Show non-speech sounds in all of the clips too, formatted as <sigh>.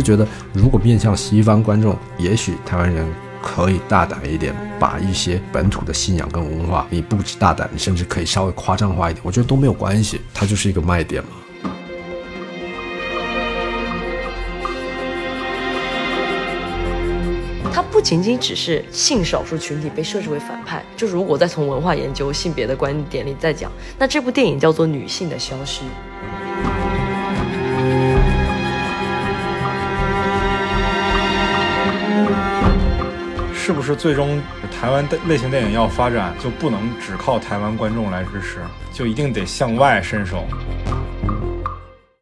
是觉得，如果面向西方观众，也许台湾人可以大胆一点，把一些本土的信仰跟文化，你不止大胆，你甚至可以稍微夸张化一点，我觉得都没有关系，它就是一个卖点嘛。它不仅仅只是性少数群体被设置为反派，就如果再从文化研究性别的观点里再讲，那这部电影叫做《女性的消失》。是不是最终台湾的类型电影要发展，就不能只靠台湾观众来支持，就一定得向外伸手？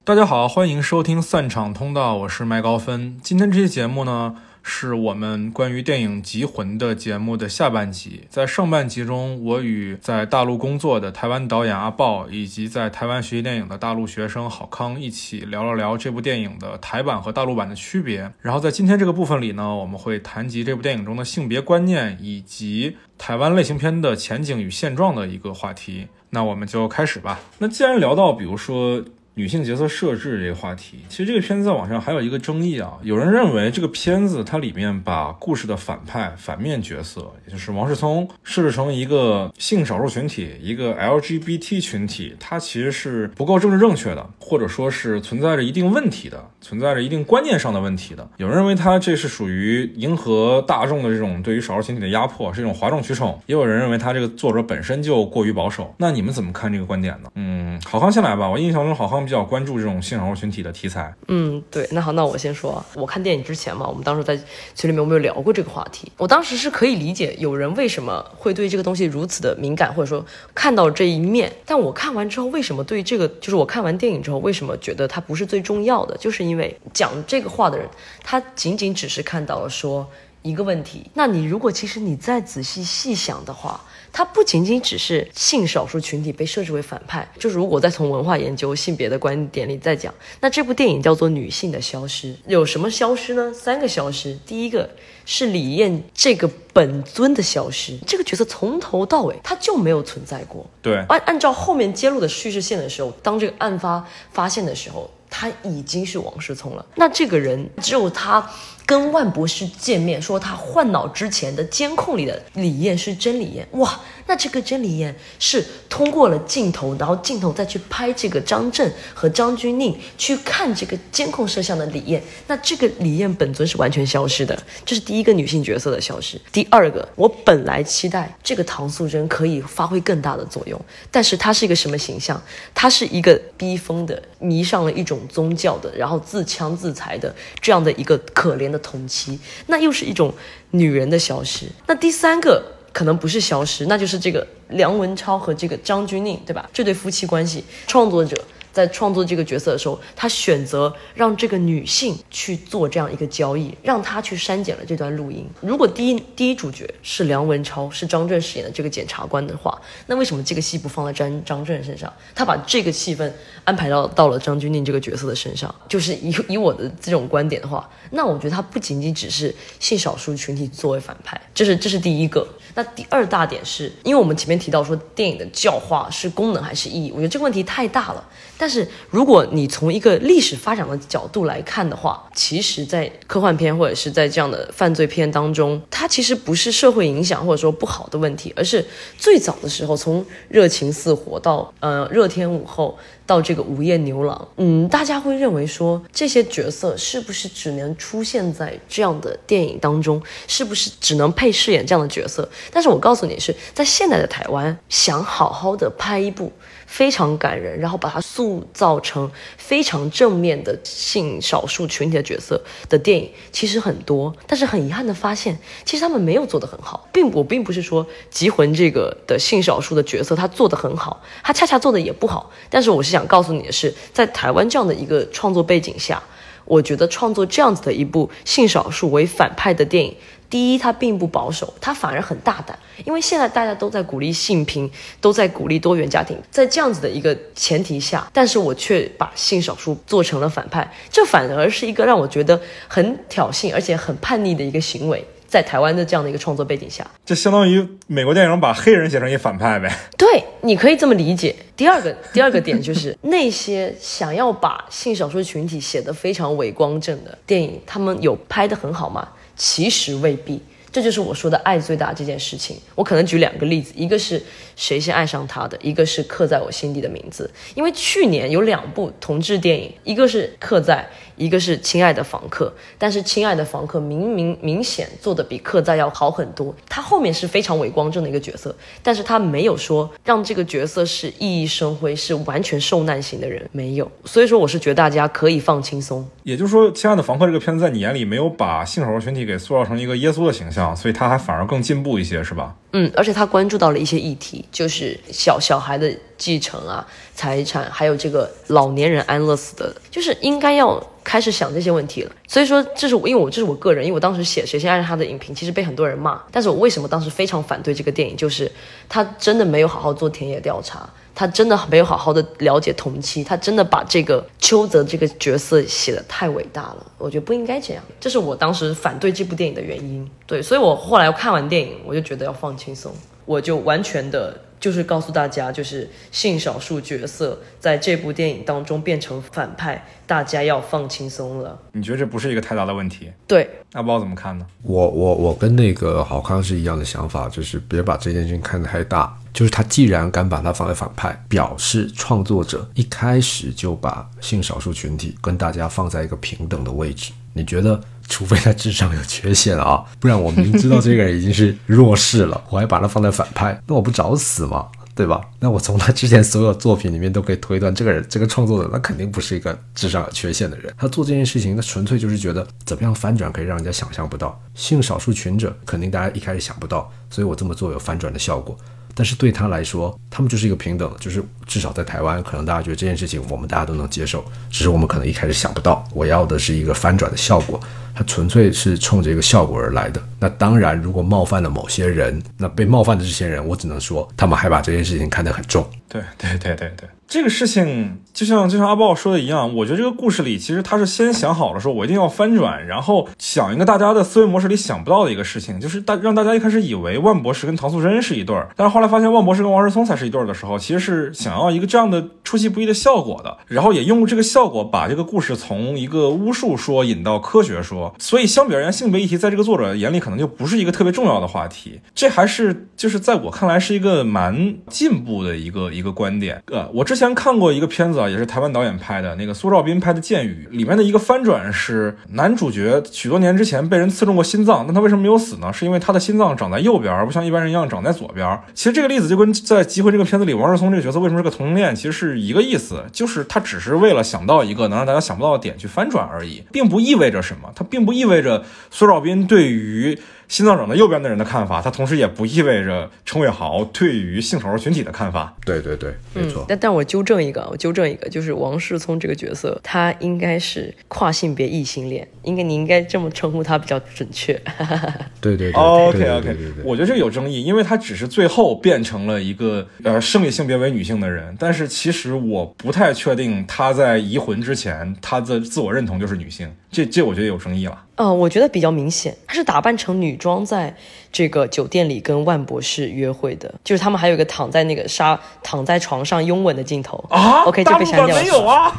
大家好，欢迎收听散场通道，我是麦高芬。今天这期节目呢？是我们关于电影《极魂》的节目的下半集。在上半集中，我与在大陆工作的台湾导演阿豹，以及在台湾学习电影的大陆学生郝康一起聊了聊这部电影的台版和大陆版的区别。然后在今天这个部分里呢，我们会谈及这部电影中的性别观念，以及台湾类型片的前景与现状的一个话题。那我们就开始吧。那既然聊到，比如说。女性角色设置这个话题，其实这个片子在网上还有一个争议啊。有人认为这个片子它里面把故事的反派、反面角色，也就是王世聪设置成一个性少数群体，一个 LGBT 群体，它其实是不够政治正确的，或者说是存在着一定问题的，存在着一定观念上的问题的。有人认为它这是属于迎合大众的这种对于少数群体的压迫，是一种哗众取宠。也有人认为他这个作者本身就过于保守。那你们怎么看这个观点呢？嗯，郝康先来吧。我印象中郝康。比较关注这种性少数群体的题材。嗯，对，那好，那我先说。我看电影之前嘛，我们当时在群里面有没有聊过这个话题？我当时是可以理解有人为什么会对这个东西如此的敏感，或者说看到这一面。但我看完之后，为什么对这个，就是我看完电影之后，为什么觉得它不是最重要的？就是因为讲这个话的人，他仅仅只是看到了说一个问题。那你如果其实你再仔细细想的话，它不仅仅只是性少数群体被设置为反派，就是如果再从文化研究性别的观点里再讲，那这部电影叫做《女性的消失》，有什么消失呢？三个消失。第一个是李艳这个本尊的消失，这个角色从头到尾他就没有存在过。对，按按照后面揭露的叙事线的时候，当这个案发发现的时候，他已经是王世聪了。那这个人只有他。跟万博士见面，说他换脑之前的监控里的李艳是真李艳，哇，那这个真李艳是通过了镜头，然后镜头再去拍这个张震和张钧甯去看这个监控摄像的李艳，那这个李艳本尊是完全消失的，这是第一个女性角色的消失。第二个，我本来期待这个唐素贞可以发挥更大的作用，但是她是一个什么形象？她是一个逼疯的，迷上了一种宗教的，然后自枪自裁的这样的一个可怜的。同期，那又是一种女人的消失。那第三个可能不是消失，那就是这个梁文超和这个张钧甯，对吧？这对夫妻关系，创作者。在创作这个角色的时候，他选择让这个女性去做这样一个交易，让她去删减了这段录音。如果第一第一主角是梁文超，是张震饰演的这个检察官的话，那为什么这个戏不放在张张震身上？他把这个戏份安排到到了张钧甯这个角色的身上，就是以以我的这种观点的话，那我觉得他不仅仅只是性少数群体作为反派，这是这是第一个。那第二大点是，因为我们前面提到说电影的教化是功能还是意义，我觉得这个问题太大了。但是如果你从一个历史发展的角度来看的话，其实，在科幻片或者是在这样的犯罪片当中，它其实不是社会影响或者说不好的问题，而是最早的时候，从热情似火到呃热天午后到这个午夜牛郎，嗯，大家会认为说这些角色是不是只能出现在这样的电影当中，是不是只能配饰演这样的角色？但是我告诉你是在现在的台湾，想好好的拍一部。非常感人，然后把它塑造成非常正面的性少数群体的角色的电影其实很多，但是很遗憾的发现，其实他们没有做得很好，并我并不是说《极魂》这个的性少数的角色他做得很好，他恰恰做的也不好，但是我是想告诉你的是，在台湾这样的一个创作背景下，我觉得创作这样子的一部性少数为反派的电影。第一，它并不保守，它反而很大胆，因为现在大家都在鼓励性平，都在鼓励多元家庭，在这样子的一个前提下，但是我却把性少数做成了反派，这反而是一个让我觉得很挑衅而且很叛逆的一个行为。在台湾的这样的一个创作背景下，这相当于美国电影把黑人写成一反派呗。对，你可以这么理解。第二个，第二个点就是那些想要把性少数群体写得非常伟光正的电影，他们有拍得很好吗？其实未必。这就是我说的爱最大这件事情。我可能举两个例子，一个是谁先爱上他的，一个是刻在我心底的名字。因为去年有两部同志电影，一个是刻在。一个是亲爱的房客，但是亲爱的房客明明明显做的比客在要好很多。他后面是非常伟光正的一个角色，但是他没有说让这个角色是熠熠生辉，是完全受难型的人，没有。所以说，我是觉得大家可以放轻松。也就是说，亲爱的房客这个片子在你眼里没有把性少数群体给塑造成一个耶稣的形象，所以他还反而更进步一些，是吧？嗯，而且他关注到了一些议题，就是小小孩的继承啊、财产，还有这个老年人安乐死的，就是应该要开始想这些问题了。所以说，这是我因为我这是我个人，因为我当时写《谁先爱上他》的影评，其实被很多人骂，但是我为什么当时非常反对这个电影，就是他真的没有好好做田野调查。他真的没有好好的了解同期，他真的把这个邱泽这个角色写的太伟大了，我觉得不应该这样，这是我当时反对这部电影的原因。对，所以我后来看完电影，我就觉得要放轻松，我就完全的。就是告诉大家，就是性少数角色在这部电影当中变成反派，大家要放轻松了。你觉得这不是一个太大的问题？对，阿包怎么看呢？我我我跟那个郝康是一样的想法，就是别把这件事情看得太大。就是他既然敢把它放在反派，表示创作者一开始就把性少数群体跟大家放在一个平等的位置。你觉得？除非他智商有缺陷啊，不然我明知道这个人已经是弱势了，我还把他放在反派，那我不找死吗？对吧？那我从他之前所有作品里面都可以推断，这个人这个创作者那肯定不是一个智商有缺陷的人。他做这件事情，那纯粹就是觉得怎么样翻转可以让人家想象不到。性少数群者肯定大家一开始想不到，所以我这么做有翻转的效果。但是对他来说，他们就是一个平等，就是至少在台湾，可能大家觉得这件事情我们大家都能接受，只是我们可能一开始想不到，我要的是一个翻转的效果。他纯粹是冲着一个效果而来的。那当然，如果冒犯了某些人，那被冒犯的这些人，我只能说，他们还把这件事情看得很重。对对对对对，这个事情就像就像阿豹说的一样，我觉得这个故事里其实他是先想好了，说我一定要翻转，然后想一个大家的思维模式里想不到的一个事情，就是大让大家一开始以为万博士跟唐素贞是一对儿，但是后来发现万博士跟王世聪才是一对儿的时候，其实是想要一个这样的出其不意的效果的，然后也用这个效果把这个故事从一个巫术说引到科学说。所以相比而言，性别议题在这个作者眼里可能就不是一个特别重要的话题。这还是就是在我看来是一个蛮进步的一个一个观点。呃，我之前看过一个片子啊，也是台湾导演拍的，那个苏兆斌拍的《剑雨》里面的一个翻转是男主角许多年之前被人刺中过心脏，但他为什么没有死呢？是因为他的心脏长在右边，而不像一般人一样长在左边。其实这个例子就跟在《集会》这个片子里王世聪这个角色为什么是个同性恋，其实是一个意思，就是他只是为了想到一个能让大家想不到的点去翻转而已，并不意味着什么，他并不意味。着苏兆斌对于心脏长在右边的人的看法，他同时也不意味着陈伟豪对于性少数群体的看法。对对对，没错。但但我纠正一个，我纠正一个，就是王世聪这个角色，他应该是跨性别异性恋，应该你应该这么称呼他比较准确。<laughs> 对对对，OK OK，我觉得这个有争议，因为他只是最后变成了一个呃生理性别为女性的人，但是其实我不太确定他在移魂之前他的自我认同就是女性，这这我觉得有争议了。呃，我觉得比较明显，他是打扮成女装，在这个酒店里跟万博士约会的，就是他们还有一个躺在那个沙躺在床上拥吻的镜头啊。OK，这被删掉了。<laughs> 没有啊，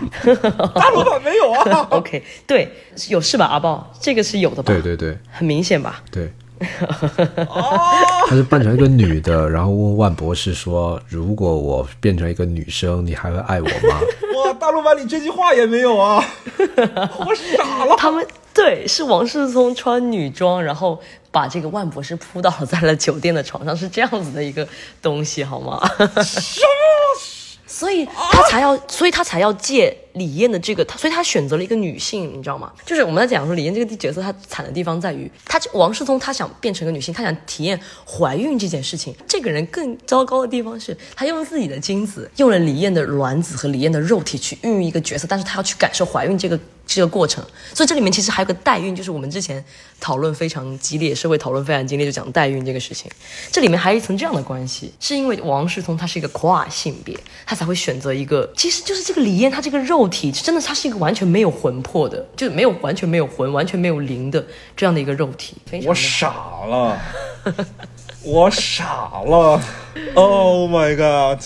大老板没有啊。OK，对，有是吧？阿豹，这个是有的吧？对对对，很明显吧？对。<laughs> 他是扮成一个女的，然后问万博士说：“如果我变成一个女生，你还会爱我吗？”哇，大陆版里这句话也没有啊！<laughs> 我傻了。他们对，是王世聪穿女装，然后把这个万博士扑倒在了酒店的床上，是这样子的一个东西，好吗？<laughs> 所以他才要，所以他才要借李艳的这个，他所以他选择了一个女性，你知道吗？就是我们在讲说李艳这个角色，她惨的地方在于，她王世聪他想变成一个女性，他想体验怀孕这件事情。这个人更糟糕的地方是，他用自己的精子，用了李艳的卵子和李艳的肉体去孕育一个角色，但是他要去感受怀孕这个。这个过程。所以这里面其实还有个代孕，就是我们之前讨论非常激烈，社会讨论非常激烈，就讲代孕这个事情。这里面还有一层这样的关系，是因为王世聪他是一个跨性别，他才会选择一个，其实就是这个李艳她这个肉体真的，它是一个完全没有魂魄的，就没有完全没有魂、完全没有灵的这样的一个肉体。我傻了，我傻了，Oh my god，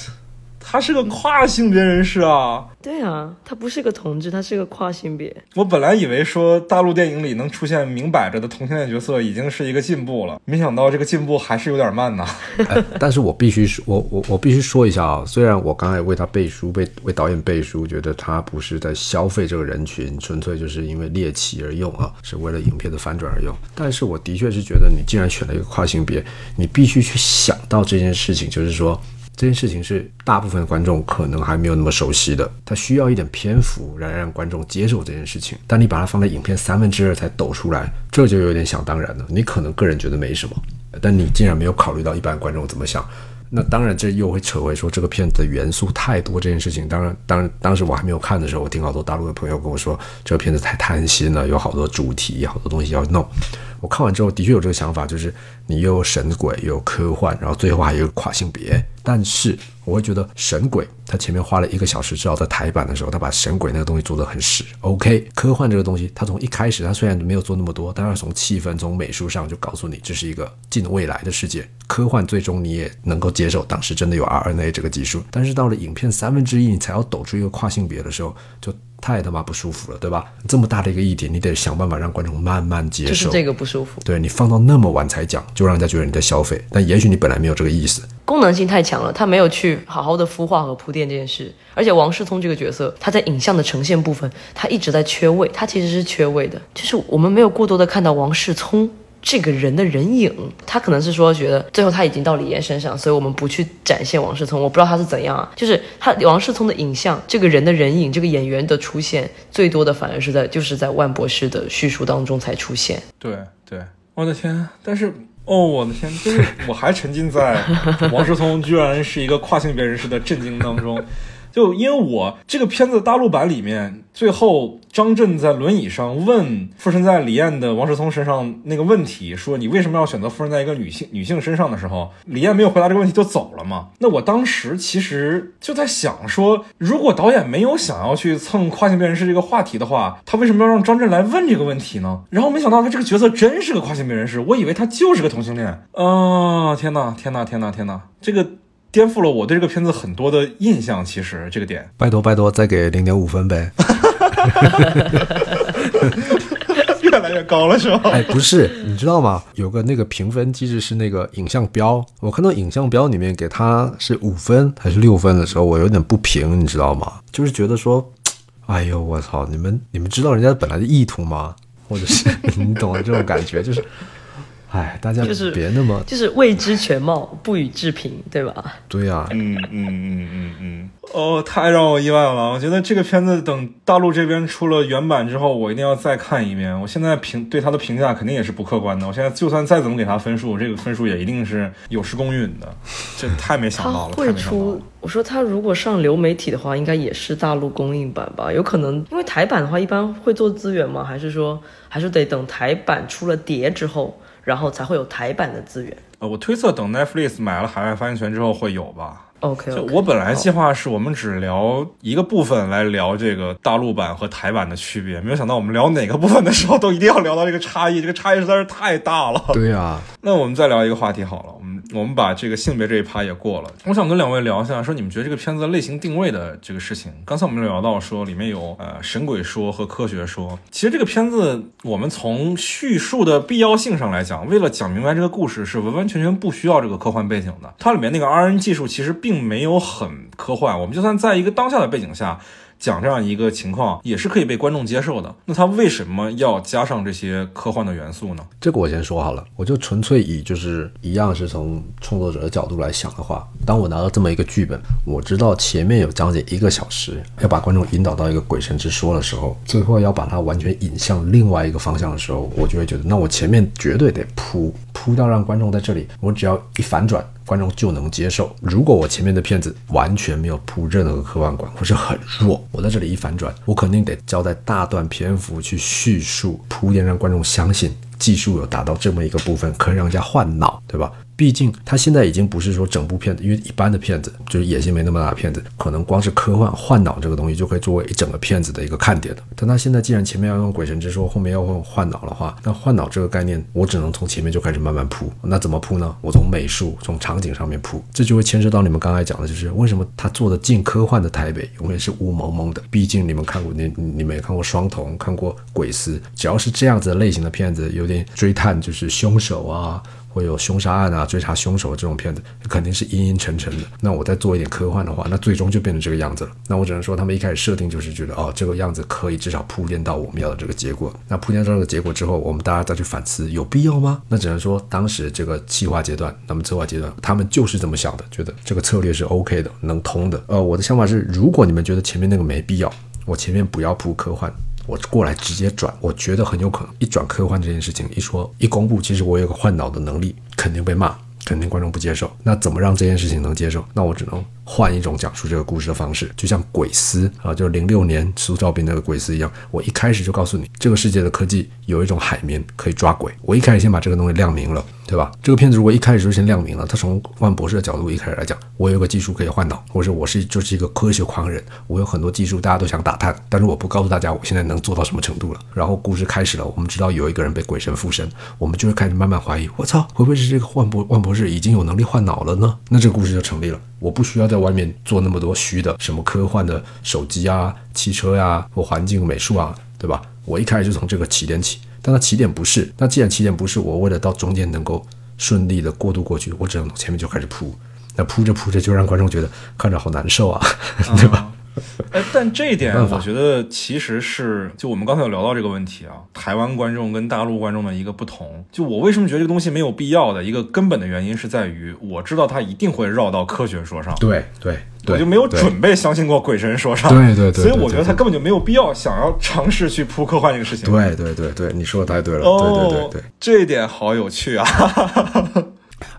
他是个跨性别人士啊！对啊，他不是个同志，他是个跨性别。我本来以为说大陆电影里能出现明摆着的同性恋角色已经是一个进步了，没想到这个进步还是有点慢呐。<laughs> 哎，但是我必须说，我我我必须说一下啊，虽然我刚才为他背书，背为导演背书，觉得他不是在消费这个人群，纯粹就是因为猎奇而用啊，是为了影片的反转而用。但是我的确是觉得，你既然选了一个跨性别，你必须去想到这件事情，就是说。这件事情是大部分观众可能还没有那么熟悉的，它需要一点篇幅来让观众接受这件事情。但你把它放在影片三分之二才抖出来，这就有点想当然了。你可能个人觉得没什么，<laughs> 但你竟然没有考虑到一般观众怎么想。那当然，这又会扯回说这个片子的元素太多这件事情。当然，当然，当时我还没有看的时候，我听好多大陆的朋友跟我说，这个片子太贪心了，有好多主题，好多东西要弄。我看完之后，的确有这个想法，就是你又有神鬼，又有科幻，然后最后还有跨性别。但是我会觉得神鬼，他前面花了一个小时，至少在台版的时候，他把神鬼那个东西做得很实。OK，科幻这个东西，他从一开始，他虽然没有做那么多，但是从气氛、从美术上就告诉你，这是一个近未来的世界。科幻最终你也能够接受，当时真的有 RNA 这个技术。但是到了影片三分之一，你才要抖出一个跨性别的时候，就。太他妈不舒服了，对吧？这么大的一个议题，你得想办法让观众慢慢接受。就是这个不舒服。对你放到那么晚才讲，就让人家觉得你在消费。但也许你本来没有这个意思。功能性太强了，他没有去好好的孵化和铺垫这件事。而且王世聪这个角色，他在影像的呈现部分，他一直在缺位，他其实是缺位的。就是我们没有过多的看到王世聪。这个人的人影，他可能是说觉得最后他已经到李岩身上，所以我们不去展现王世聪。我不知道他是怎样啊，就是他王世聪的影像，这个人的人影，这个演员的出现，最多的反而是在就是在万博士的叙述当中才出现。对对，我的天！但是哦，我的天，就是我还沉浸在王世聪居然是一个跨性别人士的震惊当中。就因为我这个片子大陆版里面，最后张震在轮椅上问附身在李艳的王世聪身上那个问题，说你为什么要选择附身在一个女性女性身上的时候，李艳没有回答这个问题就走了嘛？那我当时其实就在想说，如果导演没有想要去蹭跨性别人士这个话题的话，他为什么要让张震来问这个问题呢？然后没想到他这个角色真是个跨性别人士，我以为他就是个同性恋啊！天呐天呐天呐天呐，这个。颠覆了我对这个片子很多的印象。其实这个点，拜托拜托，再给零点五分呗。<laughs> 越来越高了是吧？哎，不是，你知道吗？有个那个评分机制是那个影像标，我看到影像标里面给他是五分还是六分的时候，我有点不平，你知道吗？就是觉得说，哎呦我操，你们你们知道人家本来的意图吗？或者是 <laughs> 你懂的这种感觉，就是。哎，大家就是别那么就是未知全貌，不予置评，对吧？对呀，嗯嗯嗯嗯嗯，哦，太让我意外了！我觉得这个片子等大陆这边出了原版之后，我一定要再看一遍。我现在评对他的评价肯定也是不客观的。我现在就算再怎么给他分数，这个分数也一定是有失公允的。这太没想到了，会出。我说他如果上流媒体的话，应该也是大陆公映版吧？有可能，因为台版的话一般会做资源吗？还是说还是得等台版出了碟之后？然后才会有台版的资源。呃，我推测等 Netflix 买了海外发行权之后会有吧。OK，就我本来计划是我们只聊一个部分来聊这个大陆版和台版的区别，没有想到我们聊哪个部分的时候都一定要聊到这个差异，这个差异实在是太大了。对呀，那我们再聊一个话题好了，我们我们把这个性别这一趴也过了。我想跟两位聊一下，说你们觉得这个片子类型定位的这个事情。刚才我们聊到说里面有呃神鬼说和科学说，其实这个片子我们从叙述的必要性上来讲，为了讲明白这个故事是完完全全不需要这个科幻背景的。它里面那个 R N 技术其实并。并没有很科幻，我们就算在一个当下的背景下。讲这样一个情况也是可以被观众接受的。那他为什么要加上这些科幻的元素呢？这个我先说好了，我就纯粹以就是一样是从创作者的角度来想的话，当我拿到这么一个剧本，我知道前面有将近一个小时要把观众引导到一个鬼神之说的时候，最后要把它完全引向另外一个方向的时候，我就会觉得，那我前面绝对得铺铺到让观众在这里，我只要一反转，观众就能接受。如果我前面的片子完全没有铺任何科幻馆，或是很弱，我在这里一反转，我肯定得交代大段篇幅去叙述铺垫，让观众相信技术有达到这么一个部分，可以让人家换脑，对吧？毕竟他现在已经不是说整部片子，因为一般的片子就是野心没那么大的片子，可能光是科幻换脑这个东西就可以作为一整个片子的一个看点的。但他现在既然前面要用鬼神之说，后面要用换脑的话，那换脑这个概念我只能从前面就开始慢慢铺。那怎么铺呢？我从美术、从场景上面铺，这就会牵涉到你们刚才讲的，就是为什么他做的近科幻的台北永远是雾蒙蒙的。毕竟你们看过，你你们也看过双瞳，看过鬼丝，只要是这样子类型的片子，有点追探就是凶手啊。会有凶杀案啊，追查凶手这种片子，肯定是阴阴沉沉的。那我再做一点科幻的话，那最终就变成这个样子了。那我只能说，他们一开始设定就是觉得，哦，这个样子可以至少铺垫到我们要的这个结果。那铺垫到这个结果之后，我们大家再去反思，有必要吗？那只能说，当时这个企划阶段，那么策划阶段，他们就是这么想的，觉得这个策略是 OK 的，能通的。呃，我的想法是，如果你们觉得前面那个没必要，我前面不要铺科幻。我过来直接转，我觉得很有可能一转科幻这件事情一说一公布，其实我有个换脑的能力，肯定被骂，肯定观众不接受。那怎么让这件事情能接受？那我只能换一种讲述这个故事的方式，就像鬼丝啊，就是零六年苏兆斌那个鬼丝一样，我一开始就告诉你，这个世界的科技有一种海绵可以抓鬼，我一开始先把这个东西亮明了。对吧？这个片子如果一开始就先亮明了，他从万博士的角度一开始来讲，我有个技术可以换脑，或者我是就是一个科学狂人，我有很多技术大家都想打探，但是我不告诉大家我现在能做到什么程度了。然后故事开始了，我们知道有一个人被鬼神附身，我们就会开始慢慢怀疑，我操，会不会是这个万博万博士已经有能力换脑了呢？那这个故事就成立了，我不需要在外面做那么多虚的什么科幻的手机啊、汽车呀或环境美术啊，对吧？我一开始就从这个起点起。但它起点不是，那既然起点不是，我为了到中间能够顺利的过渡过去，我只能从前面就开始铺，那铺着铺着就让观众觉得看着好难受啊，<laughs> 对吧？哎，但这一点我觉得其实是，就我们刚才有聊到这个问题啊，台湾观众跟大陆观众的一个不同。就我为什么觉得这个东西没有必要的一个根本的原因是在于，我知道它一定会绕到科学说上。对对。我就没有准备相信过鬼神说唱，对对对，所以我觉得他根本就没有必要想要尝试去铺科幻这个事情。对对对对，你说的太对了，对对对对，这一点好有趣啊！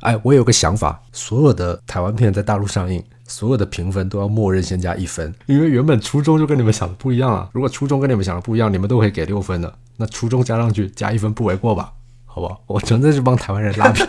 哎，我有个想法，所有的台湾片在大陆上映，所有的评分都要默认先加一分，因为原本初中就跟你们想的不一样啊。如果初中跟你们想的不一样，你们都可以给六分的，那初中加上去加一分不为过吧？好不好？<laughs> 我纯粹是帮台湾人拉票。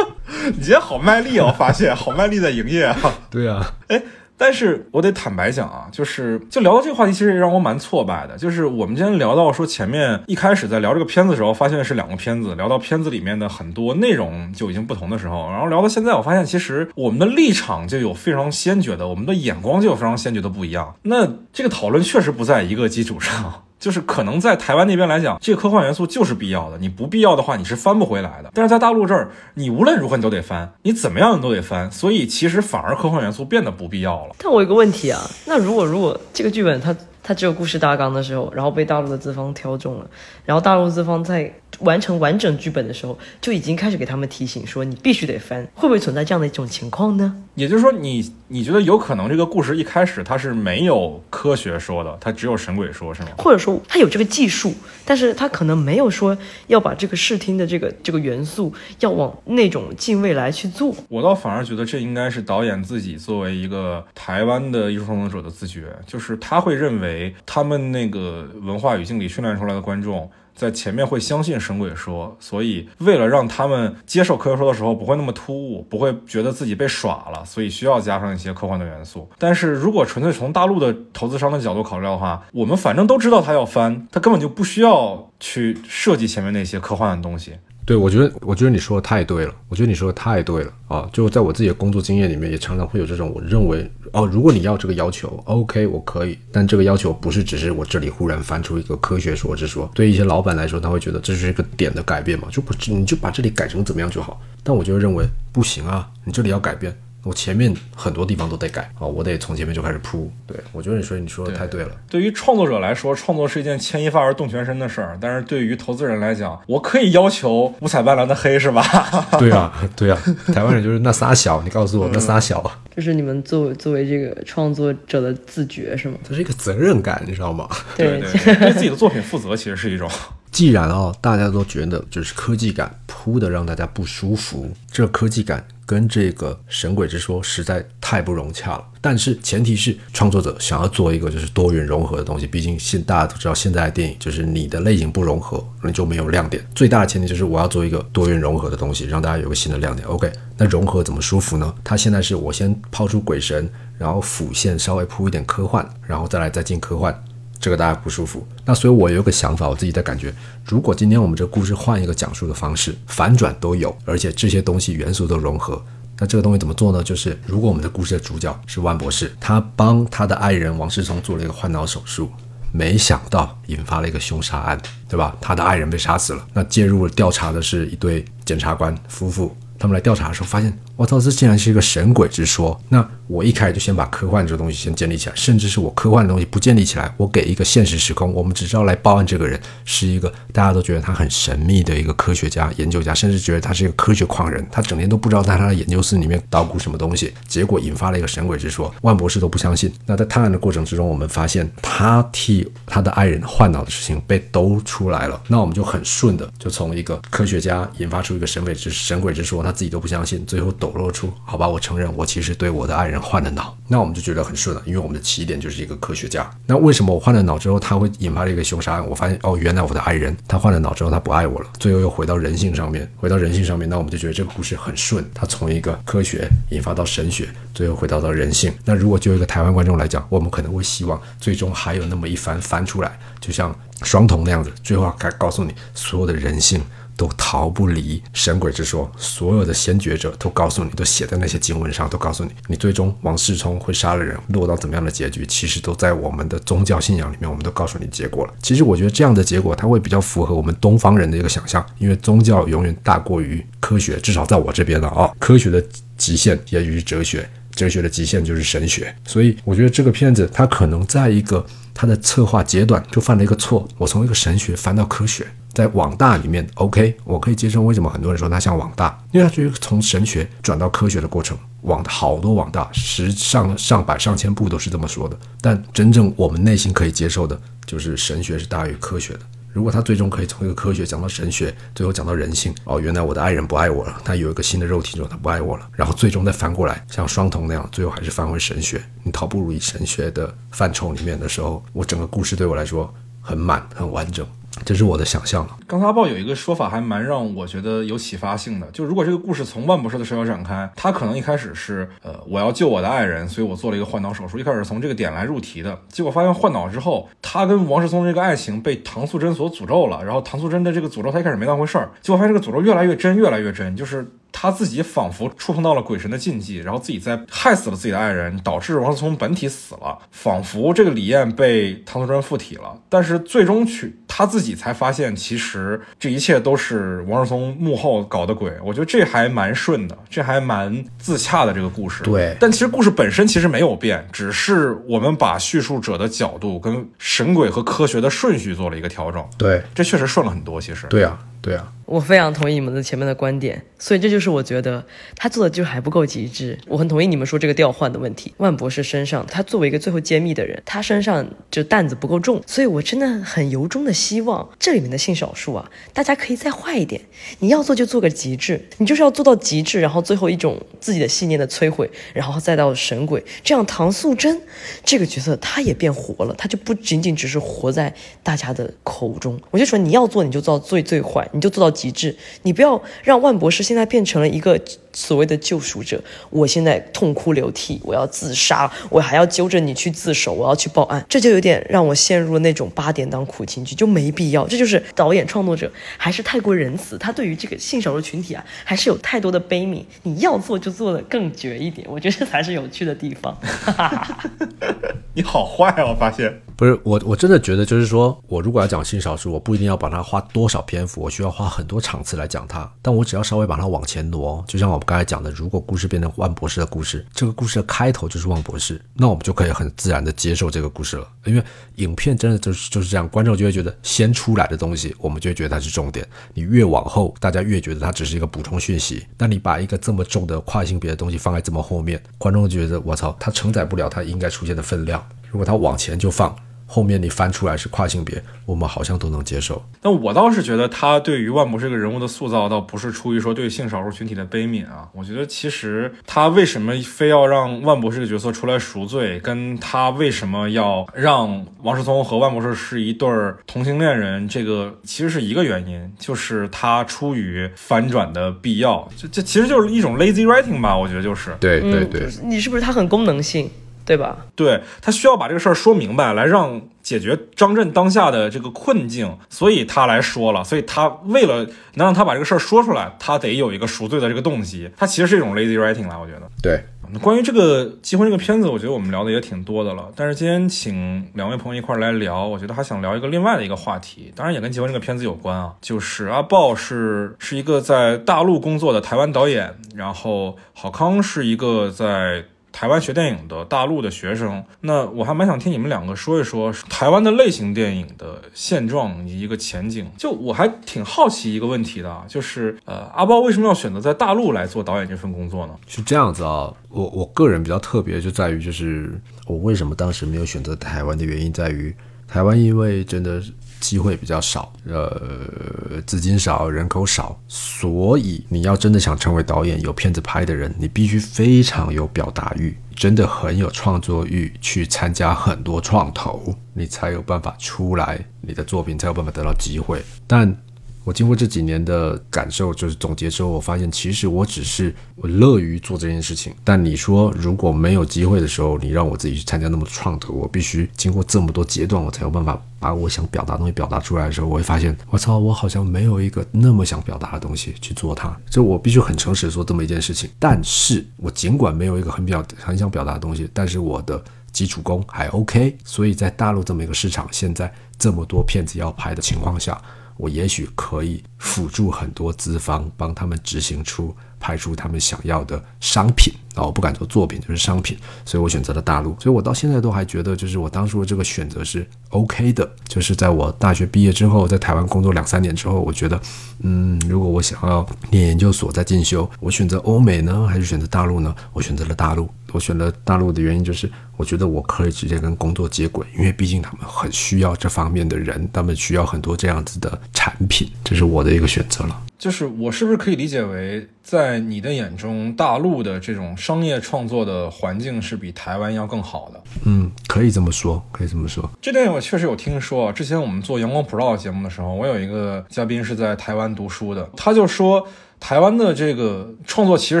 <laughs> 你今天好卖力哦，发现好卖力在营业啊。对啊，哎。但是我得坦白讲啊，就是就聊到这个话题，其实也让我蛮挫败的。就是我们今天聊到说前面一开始在聊这个片子的时候，发现是两个片子，聊到片子里面的很多内容就已经不同的时候，然后聊到现在，我发现其实我们的立场就有非常先决的，我们的眼光就有非常先决的不一样。那这个讨论确实不在一个基础上。就是可能在台湾那边来讲，这个科幻元素就是必要的。你不必要的话，你是翻不回来的。但是在大陆这儿，你无论如何你都得翻，你怎么样你都得翻。所以其实反而科幻元素变得不必要了。但我有个问题啊，那如果如果这个剧本它它只有故事大纲的时候，然后被大陆的资方挑中了，然后大陆资方在。完成完整剧本的时候，就已经开始给他们提醒说，你必须得翻，会不会存在这样的一种情况呢？也就是说，你你觉得有可能这个故事一开始它是没有科学说的，它只有神鬼说，是吗？或者说它有这个技术，但是它可能没有说要把这个视听的这个这个元素要往那种近未来去做。我倒反而觉得这应该是导演自己作为一个台湾的艺术创作者的自觉，就是他会认为他们那个文化语境里训练出来的观众。在前面会相信神鬼说，所以为了让他们接受科学说的时候不会那么突兀，不会觉得自己被耍了，所以需要加上一些科幻的元素。但是如果纯粹从大陆的投资商的角度考虑的话，我们反正都知道他要翻，他根本就不需要去设计前面那些科幻的东西。对，我觉得，我觉得你说的太对了。我觉得你说的太对了啊！就在我自己的工作经验里面，也常常会有这种，我认为，哦，如果你要这个要求，OK，我可以，但这个要求不是只是我这里忽然翻出一个科学说是说。对一些老板来说，他会觉得这是一个点的改变嘛，就不，你就把这里改成怎么样就好。但我就认为不行啊，你这里要改变。我前面很多地方都得改啊，我得从前面就开始铺。对我觉得你说你说的太对了。对于创作者来说，创作是一件牵一发而动全身的事儿，但是对于投资人来讲，我可以要求五彩斑斓的黑，是吧？<laughs> 对啊，对啊，台湾人就是那仨小，你告诉我那仨小，这是你们作为作为这个创作者的自觉是吗？这是一个责任感，你知道吗？对对，<laughs> 对自己的作品负责，其实是一种。<laughs> 既然啊，大家都觉得就是科技感铺的让大家不舒服，这科技感。跟这个《神鬼之说》实在太不融洽了。但是前提是创作者想要做一个就是多元融合的东西，毕竟现大家都知道现在的电影就是你的类型不融合，那就没有亮点。最大的前提就是我要做一个多元融合的东西，让大家有个新的亮点。OK，那融合怎么舒服呢？它现在是我先抛出鬼神，然后辅线稍微铺一点科幻，然后再来再进科幻。这个大家不舒服，那所以我有个想法，我自己的感觉，如果今天我们这故事换一个讲述的方式，反转都有，而且这些东西元素都融合，那这个东西怎么做呢？就是如果我们的故事的主角是万博士，他帮他的爱人王世聪做了一个换脑手术，没想到引发了一个凶杀案，对吧？他的爱人被杀死了，那介入调查的是一对检察官夫妇。他们来调查的时候，发现我操，这竟然是一个神鬼之说。那我一开始就先把科幻这个东西先建立起来，甚至是我科幻的东西不建立起来，我给一个现实时空，我们只知道来报案这个人是一个大家都觉得他很神秘的一个科学家、研究家，甚至觉得他是一个科学狂人，他整天都不知道在他的研究室里面捣鼓什么东西。结果引发了一个神鬼之说，万博士都不相信。那在探案的过程之中，我们发现他替他的爱人换脑的事情被兜出来了。那我们就很顺的就从一个科学家引发出一个神鬼之神鬼之说。他自己都不相信，最后抖露出，好吧，我承认，我其实对我的爱人换了脑，那我们就觉得很顺了，因为我们的起点就是一个科学家。那为什么我换了脑之后，他会引发了一个凶杀案？我发现，哦，原来我的爱人他换了脑之后，他不爱我了，最后又回到人性上面，回到人性上面，那我们就觉得这个故事很顺，他从一个科学引发到神学，最后回到到人性。那如果就一个台湾观众来讲，我们可能会希望最终还有那么一番翻出来，就像双瞳那样子，最后该告诉你所有的人性。都逃不离神鬼之说，所有的先觉者都告诉你，都写在那些经文上，都告诉你，你最终王世充会杀了人，落到怎么样的结局，其实都在我们的宗教信仰里面，我们都告诉你结果了。其实我觉得这样的结果，它会比较符合我们东方人的一个想象，因为宗教永远大过于科学，至少在我这边的啊，科学的极限也许是哲学，哲学的极限就是神学。所以我觉得这个片子它可能在一个它的策划阶段就犯了一个错，我从一个神学翻到科学。在网大里面，OK，我可以接受。为什么很多人说它像网大？因为它就是从神学转到科学的过程。网好多网大，十上上百上千部都是这么说的。但真正我们内心可以接受的，就是神学是大于科学的。如果他最终可以从一个科学讲到神学，最后讲到人性，哦，原来我的爱人不爱我了，他有一个新的肉体之后他不爱我了，然后最终再翻过来，像双瞳那样，最后还是翻回神学。你逃不入以神学的范畴里面的时候，我整个故事对我来说很满很完整。这是我的想象。刚才阿豹有一个说法，还蛮让我觉得有启发性的。就如果这个故事从万博士的视角展开，他可能一开始是，呃，我要救我的爱人，所以我做了一个换脑手术。一开始从这个点来入题的，结果发现换脑之后，他跟王世聪这个爱情被唐素贞所诅咒了。然后唐素贞的这个诅咒，他一开始没当回事儿，结果发现这个诅咒越来越真，越来越真，就是。他自己仿佛触碰到了鬼神的禁忌，然后自己在害死了自己的爱人，导致王思聪本体死了，仿佛这个李艳被唐素贞附体了。但是最终去他自己才发现，其实这一切都是王思聪幕后搞的鬼。我觉得这还蛮顺的，这还蛮自洽的这个故事。对，但其实故事本身其实没有变，只是我们把叙述者的角度跟神鬼和科学的顺序做了一个调整。对，这确实顺了很多。其实，对啊，对啊。我非常同意你们的前面的观点，所以这就是我觉得他做的就还不够极致。我很同意你们说这个调换的问题。万博士身上，他作为一个最后揭秘的人，他身上就担子不够重，所以我真的很由衷的希望这里面的性少数啊，大家可以再坏一点。你要做就做个极致，你就是要做到极致，然后最后一种自己的信念的摧毁，然后再到神鬼，这样唐素贞这个角色他也变活了，他就不仅仅只是活在大家的口中。我就说你要做你就做到最最坏，你就做到。极致，你不要让万博士现在变成了一个所谓的救赎者。我现在痛哭流涕，我要自杀，我还要揪着你去自首，我要去报案，这就有点让我陷入了那种八点档苦情剧，就没必要。这就是导演创作者还是太过仁慈，他对于这个性少数群体啊，还是有太多的悲悯。你要做就做的更绝一点，我觉得这才是有趣的地方。<laughs> 你好坏啊！我发现不是我，我真的觉得就是说，我如果要讲性少数，我不一定要把它花多少篇幅，我需要花很多场次来讲它。但我只要稍微把它往前挪，就像我们刚才讲的，如果故事变成万博士的故事，这个故事的开头就是万博士，那我们就可以很自然的接受这个故事了。因为影片真的就是就是这样，观众就会觉得先出来的东西，我们就会觉得它是重点。你越往后，大家越觉得它只是一个补充讯息。那你把一个这么重的跨性别的东西放在这么后面，观众就觉得我操，它承载不了它应该出现的分量。如果它往前就放，后面你翻出来是跨性别，我们好像都能接受。但我倒是觉得他对于万博这个人物的塑造，倒不是出于说对性少数群体的悲悯啊。我觉得其实他为什么非要让万博这个角色出来赎罪，跟他为什么要让王世聪和万博士是一对儿同性恋人，这个其实是一个原因，就是他出于反转的必要。这这其实就是一种 lazy writing 吧，我觉得就是。对对嗯，就是你是不是他很功能性，对吧？对他需要把这个事儿说明白，来让解决张震当下的这个困境，所以他来说了，所以他为了能让他把这个事儿说出来，他得有一个赎罪的这个动机，他其实是一种 lazy writing 了，我觉得。对，关于这个《结婚》这个片子，我觉得我们聊的也挺多的了。但是今天请两位朋友一块儿来聊，我觉得还想聊一个另外的一个话题，当然也跟《结婚》这个片子有关啊。就是阿豹是是一个在大陆工作的台湾导演，然后郝康是一个在台湾学电影的大陆的学生。那我还蛮想听你们两个说一说台湾的类型电影的现状以及一个前景。就我还挺好奇一个问题的，就是呃，阿豹为什么要选择在大陆来做导演这份工作呢？是这样子啊。我我个人比较特别，就在于就是我为什么当时没有选择台湾的原因，在于台湾因为真的机会比较少，呃，资金少，人口少，所以你要真的想成为导演，有片子拍的人，你必须非常有表达欲，真的很有创作欲，去参加很多创投，你才有办法出来，你的作品才有办法得到机会。但我经过这几年的感受，就是总结之后，我发现其实我只是我乐于做这件事情。但你说如果没有机会的时候，你让我自己去参加那么创投，我必须经过这么多阶段，我才有办法把我想表达的东西表达出来的时候，我会发现，我操，我好像没有一个那么想表达的东西去做它。就我必须很诚实地说这么一件事情。但是我尽管没有一个很表很想表达的东西，但是我的基础功还 OK，所以在大陆这么一个市场，现在这么多片子要拍的情况下。我也许可以辅助很多资方，帮他们执行出、拍出他们想要的商品。啊！我不敢做作品，就是商品，所以我选择了大陆。所以我到现在都还觉得，就是我当初的这个选择是 OK 的。就是在我大学毕业之后，在台湾工作两三年之后，我觉得，嗯，如果我想要念研究所再进修，我选择欧美呢，还是选择大陆呢？我选择了大陆。我选择大陆的原因就是，我觉得我可以直接跟工作接轨，因为毕竟他们很需要这方面的人，他们需要很多这样子的产品，这是我的一个选择了。就是我是不是可以理解为，在你的眼中，大陆的这种商业创作的环境是比台湾要更好的？嗯，可以这么说，可以这么说。这点我确实有听说。之前我们做阳光普照节目的时候，我有一个嘉宾是在台湾读书的，他就说。台湾的这个创作其实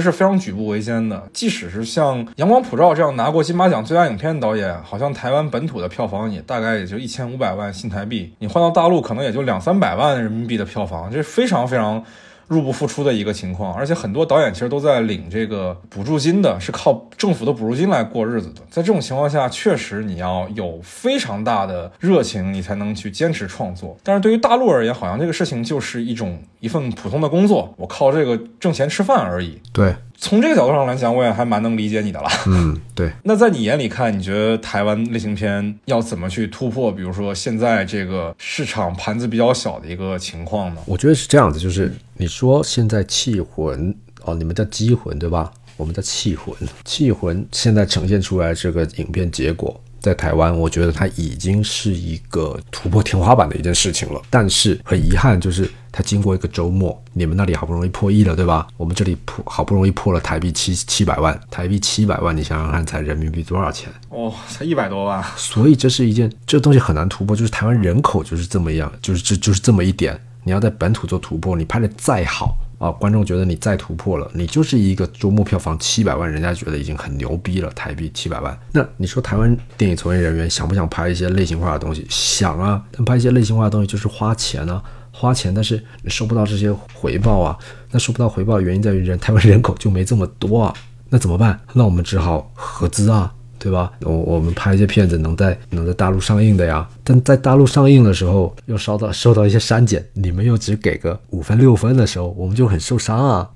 是非常举步维艰的，即使是像阳光普照这样拿过金马奖最佳影片的导演，好像台湾本土的票房也大概也就一千五百万新台币，你换到大陆可能也就两三百万人民币的票房，这是非常非常入不敷出的一个情况。而且很多导演其实都在领这个补助金的，是靠政府的补助金来过日子的。在这种情况下，确实你要有非常大的热情，你才能去坚持创作。但是对于大陆而言，好像这个事情就是一种。一份普通的工作，我靠这个挣钱吃饭而已。对，从这个角度上来讲，我也还蛮能理解你的了。嗯，对。<laughs> 那在你眼里看，你觉得台湾类型片要怎么去突破？比如说现在这个市场盘子比较小的一个情况呢？我觉得是这样子，就是你说现在气魂哦，你们叫机魂对吧？我们叫气魂，气魂现在呈现出来这个影片结果。在台湾，我觉得它已经是一个突破天花板的一件事情了。但是很遗憾，就是它经过一个周末，你们那里好不容易破亿了，对吧？我们这里破好不容易破了台币七七百万，台币七百万，你想想看，才人民币多少钱？哦，才一百多万。所以这是一件，这东西很难突破。就是台湾人口就是这么样，就是这就是这么一点。你要在本土做突破，你拍的再好。啊！观众觉得你再突破了，你就是一个周末票房七百万，人家觉得已经很牛逼了，台币七百万。那你说台湾电影从业人员想不想拍一些类型化的东西？想啊，但拍一些类型化的东西就是花钱啊，花钱，但是你收不到这些回报啊。那收不到回报的原因在于人台湾人口就没这么多啊，那怎么办？那我们只好合资啊。对吧？我我们拍一些片子能在能在大陆上映的呀，但在大陆上映的时候又受到受到一些删减，你们又只给个五分六分的时候，我们就很受伤啊。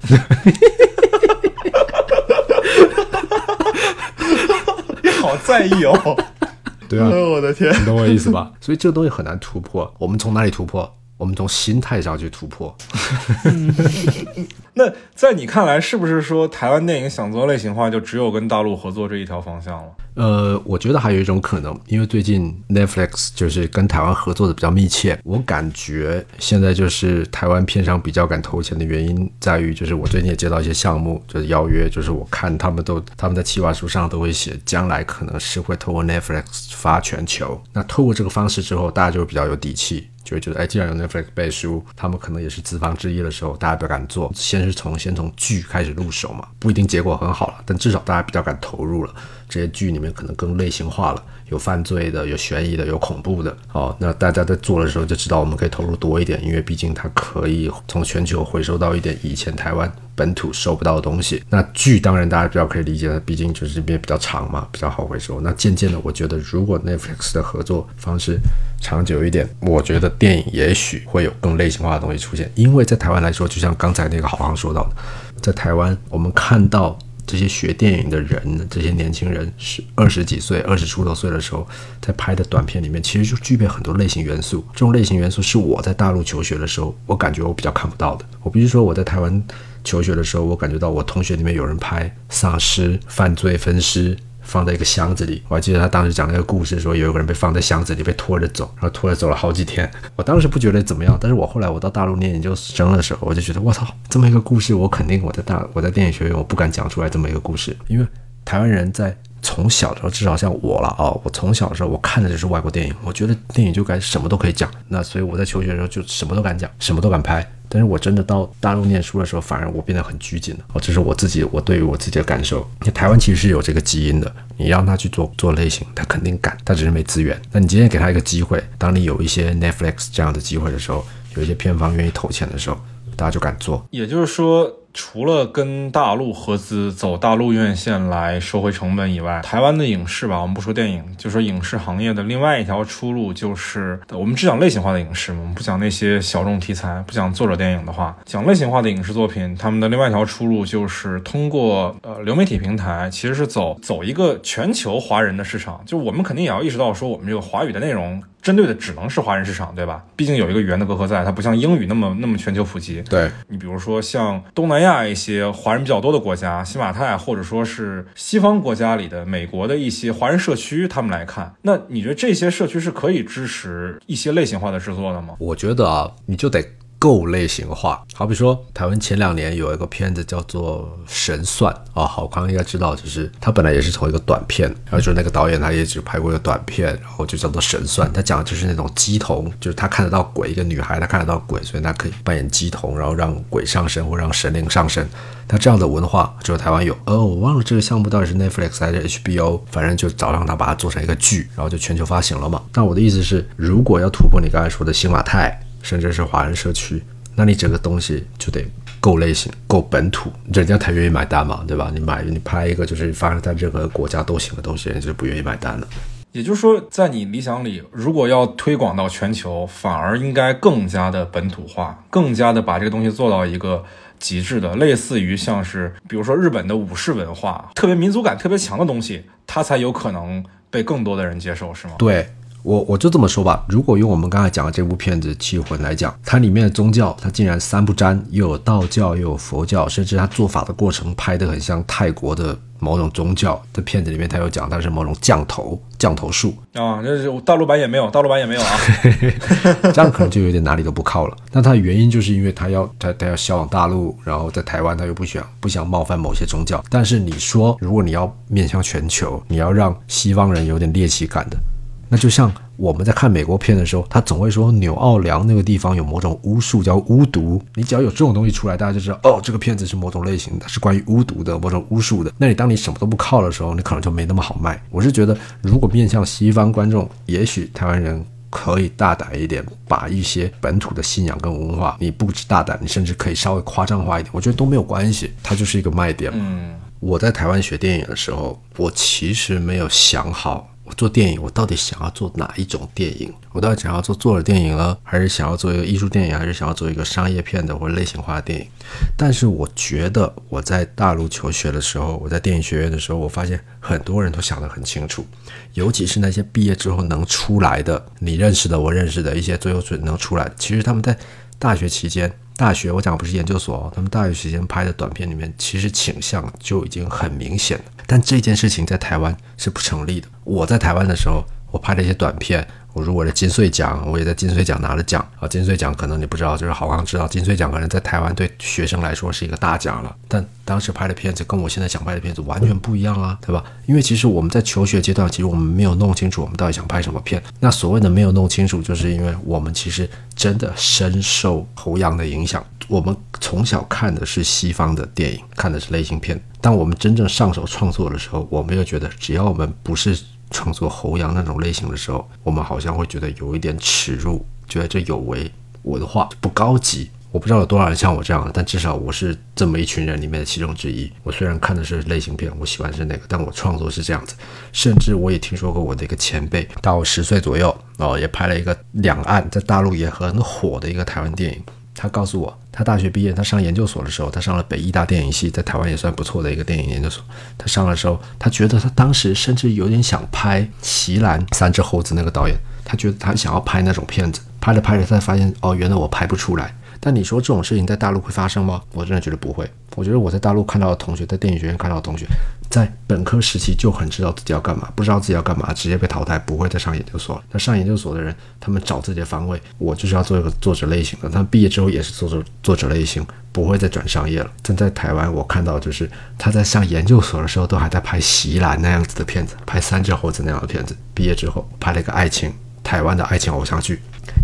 你 <laughs> 好在意哦。对啊，<laughs> 我的天，你懂我意思吧？所以这个东西很难突破。我们从哪里突破？我们从心态上去突破。<laughs> 那在你看来，是不是说台湾电影想做类型化，就只有跟大陆合作这一条方向了？呃，我觉得还有一种可能，因为最近 Netflix 就是跟台湾合作的比较密切，我感觉现在就是台湾片商比较敢投钱的原因在于，就是我最近也接到一些项目，就是邀约，就是我看他们都他们在企划书上都会写，将来可能是会透过 Netflix 发全球。那透过这个方式之后，大家就比较有底气。就会觉得，哎，既然有 Netflix 背书，他们可能也是资方之一的时候，大家比较敢做。先是从先从剧开始入手嘛，不一定结果很好了，但至少大家比较敢投入了。这些剧里面可能更类型化了，有犯罪的，有悬疑的，有恐怖的。哦，那大家在做的时候就知道我们可以投入多一点，因为毕竟它可以从全球回收到一点以前台湾本土收不到的东西。那剧当然大家比较可以理解，毕竟就是这边比较长嘛，比较好回收。那渐渐的，我觉得如果 Netflix 的合作方式长久一点，我觉得电影也许会有更类型化的东西出现。因为在台湾来说，就像刚才那个好像说到的，在台湾我们看到。这些学电影的人，这些年轻人是二十几岁、二十出头岁的时候，在拍的短片里面，其实就具备很多类型元素。这种类型元素是我在大陆求学的时候，我感觉我比较看不到的。我必须说，我在台湾求学的时候，我感觉到我同学里面有人拍丧尸、犯罪分尸。放在一个箱子里，我还记得他当时讲那个故事，说有一个人被放在箱子里，被拖着走，然后拖着走了好几天。我当时不觉得怎么样，但是我后来我到大陆念研究生的时候，我就觉得我操，这么一个故事，我肯定我在大我在电影学院我不敢讲出来这么一个故事，因为台湾人在从小的时候，至少像我了啊，我从小的时候我看的就是外国电影，我觉得电影就该什么都可以讲，那所以我在求学的时候就什么都敢讲，什么都敢拍。但是我真的到大陆念书的时候，反而我变得很拘谨了。哦，这是我自己，我对于我自己的感受。你台湾其实是有这个基因的，你让他去做做类型，他肯定敢，他只是没资源。那你今天给他一个机会，当你有一些 Netflix 这样的机会的时候，有一些片方愿意投钱的时候，大家就敢做。也就是说。除了跟大陆合资走大陆院线来收回成本以外，台湾的影视吧，我们不说电影，就说影视行业的另外一条出路就是，我们只讲类型化的影视嘛，我们不讲那些小众题材，不讲作者电影的话，讲类型化的影视作品，他们的另外一条出路就是通过呃流媒体平台，其实是走走一个全球华人的市场，就我们肯定也要意识到说，我们这个华语的内容。针对的只能是华人市场，对吧？毕竟有一个语言的隔阂在，它不像英语那么那么全球普及。对你比如说像东南亚一些华人比较多的国家，新马泰或者说是西方国家里的美国的一些华人社区，他们来看，那你觉得这些社区是可以支持一些类型化的制作的吗？我觉得啊，你就得。够类型化，好比说台湾前两年有一个片子叫做《神算》啊，郝康应该知道，就是他本来也是从一个短片，然后就是那个导演他也只拍过一个短片，然后就叫做《神算》，他讲的就是那种鸡童，就是他看得到鬼，一个女孩她看得到鬼，所以她可以扮演鸡童，然后让鬼上身或让神灵上身。那这样的文化只有台湾有，哦，我忘了这个项目到底是 Netflix 还是 HBO，反正就早让他把它做成一个剧，然后就全球发行了嘛。那我的意思是，如果要突破你刚才说的新马泰。甚至是华人社区，那你整个东西就得够类型、够本土，人家才愿意买单嘛，对吧？你买你拍一个就是发生在任何国家都行的东西，人家就不愿意买单了。也就是说，在你理想里，如果要推广到全球，反而应该更加的本土化，更加的把这个东西做到一个极致的，类似于像是比如说日本的武士文化，特别民族感特别强的东西，它才有可能被更多的人接受，是吗？对。我我就这么说吧，如果用我们刚才讲的这部片子《气魂》来讲，它里面的宗教，它竟然三不沾，又有道教，又有佛教，甚至它做法的过程拍得很像泰国的某种宗教。在片子里面，它有讲它是某种降头，降头术啊，这是大陆版也没有，大陆版也没有啊，<laughs> 这样可能就有点哪里都不靠了。那它的原因就是因为它要它它要销往大陆，然后在台湾它又不想不想冒犯某些宗教。但是你说，如果你要面向全球，你要让西方人有点猎奇感的。那就像我们在看美国片的时候，他总会说纽奥良那个地方有某种巫术叫巫毒。你只要有这种东西出来，大家就知道哦，这个片子是某种类型的，是关于巫毒的某种巫术的。那你当你什么都不靠的时候，你可能就没那么好卖。我是觉得，如果面向西方观众，也许台湾人可以大胆一点，把一些本土的信仰跟文化，你不止大胆，你甚至可以稍微夸张化一点，我觉得都没有关系，它就是一个卖点嘛。嗯，我在台湾学电影的时候，我其实没有想好。我做电影，我到底想要做哪一种电影？我到底想要做作者电影呢，还是想要做一个艺术电影，还是想要做一个商业片的或者类型化的电影？但是我觉得我在大陆求学的时候，我在电影学院的时候，我发现很多人都想得很清楚，尤其是那些毕业之后能出来的，你认识的，我认识的一些最后准能出来，其实他们在大学期间。大学我讲不是研究所，他们大学期间拍的短片里面，其实倾向就已经很明显了。但这件事情在台湾是不成立的。我在台湾的时候，我拍了一些短片。我入围了金穗奖，我也在金穗奖拿了奖啊。金穗奖可能你不知道，就是好像知道金穗奖可能在台湾对学生来说是一个大奖了。但当时拍的片子跟我现在想拍的片子完全不一样啊，对吧？因为其实我们在求学阶段，其实我们没有弄清楚我们到底想拍什么片。那所谓的没有弄清楚，就是因为我们其实真的深受侯阳的影响。我们从小看的是西方的电影，看的是类型片。当我们真正上手创作的时候，我们又觉得只要我们不是。创作侯阳那种类型的时候，我们好像会觉得有一点耻辱，觉得这有违我的话不高级。我不知道有多少人像我这样，但至少我是这么一群人里面的其中之一。我虽然看的是类型片，我喜欢是那个，但我创作是这样子。甚至我也听说过我的一个前辈，到十岁左右哦，也拍了一个两岸在大陆也很火的一个台湾电影。他告诉我，他大学毕业，他上研究所的时候，他上了北医大电影系，在台湾也算不错的一个电影研究所。他上的时候，他觉得他当时甚至有点想拍《奇兰三只猴子》那个导演，他觉得他想要拍那种片子，拍着拍着，他才发现哦，原来我拍不出来。但你说这种事情在大陆会发生吗？我真的觉得不会。我觉得我在大陆看到的同学，在电影学院看到的同学，在本科时期就很知道自己要干嘛，不知道自己要干嘛，直接被淘汰，不会再上研究所了。那上研究所的人，他们找自己的方位，我就是要做一个作者类型的。他们毕业之后也是作者作者类型，不会再转商业了。但在台湾，我看到就是他在上研究所的时候，都还在拍《席兰》那样子的片子，拍《三只猴子》那样的片子。毕业之后拍了一个爱情，台湾的爱情偶像剧，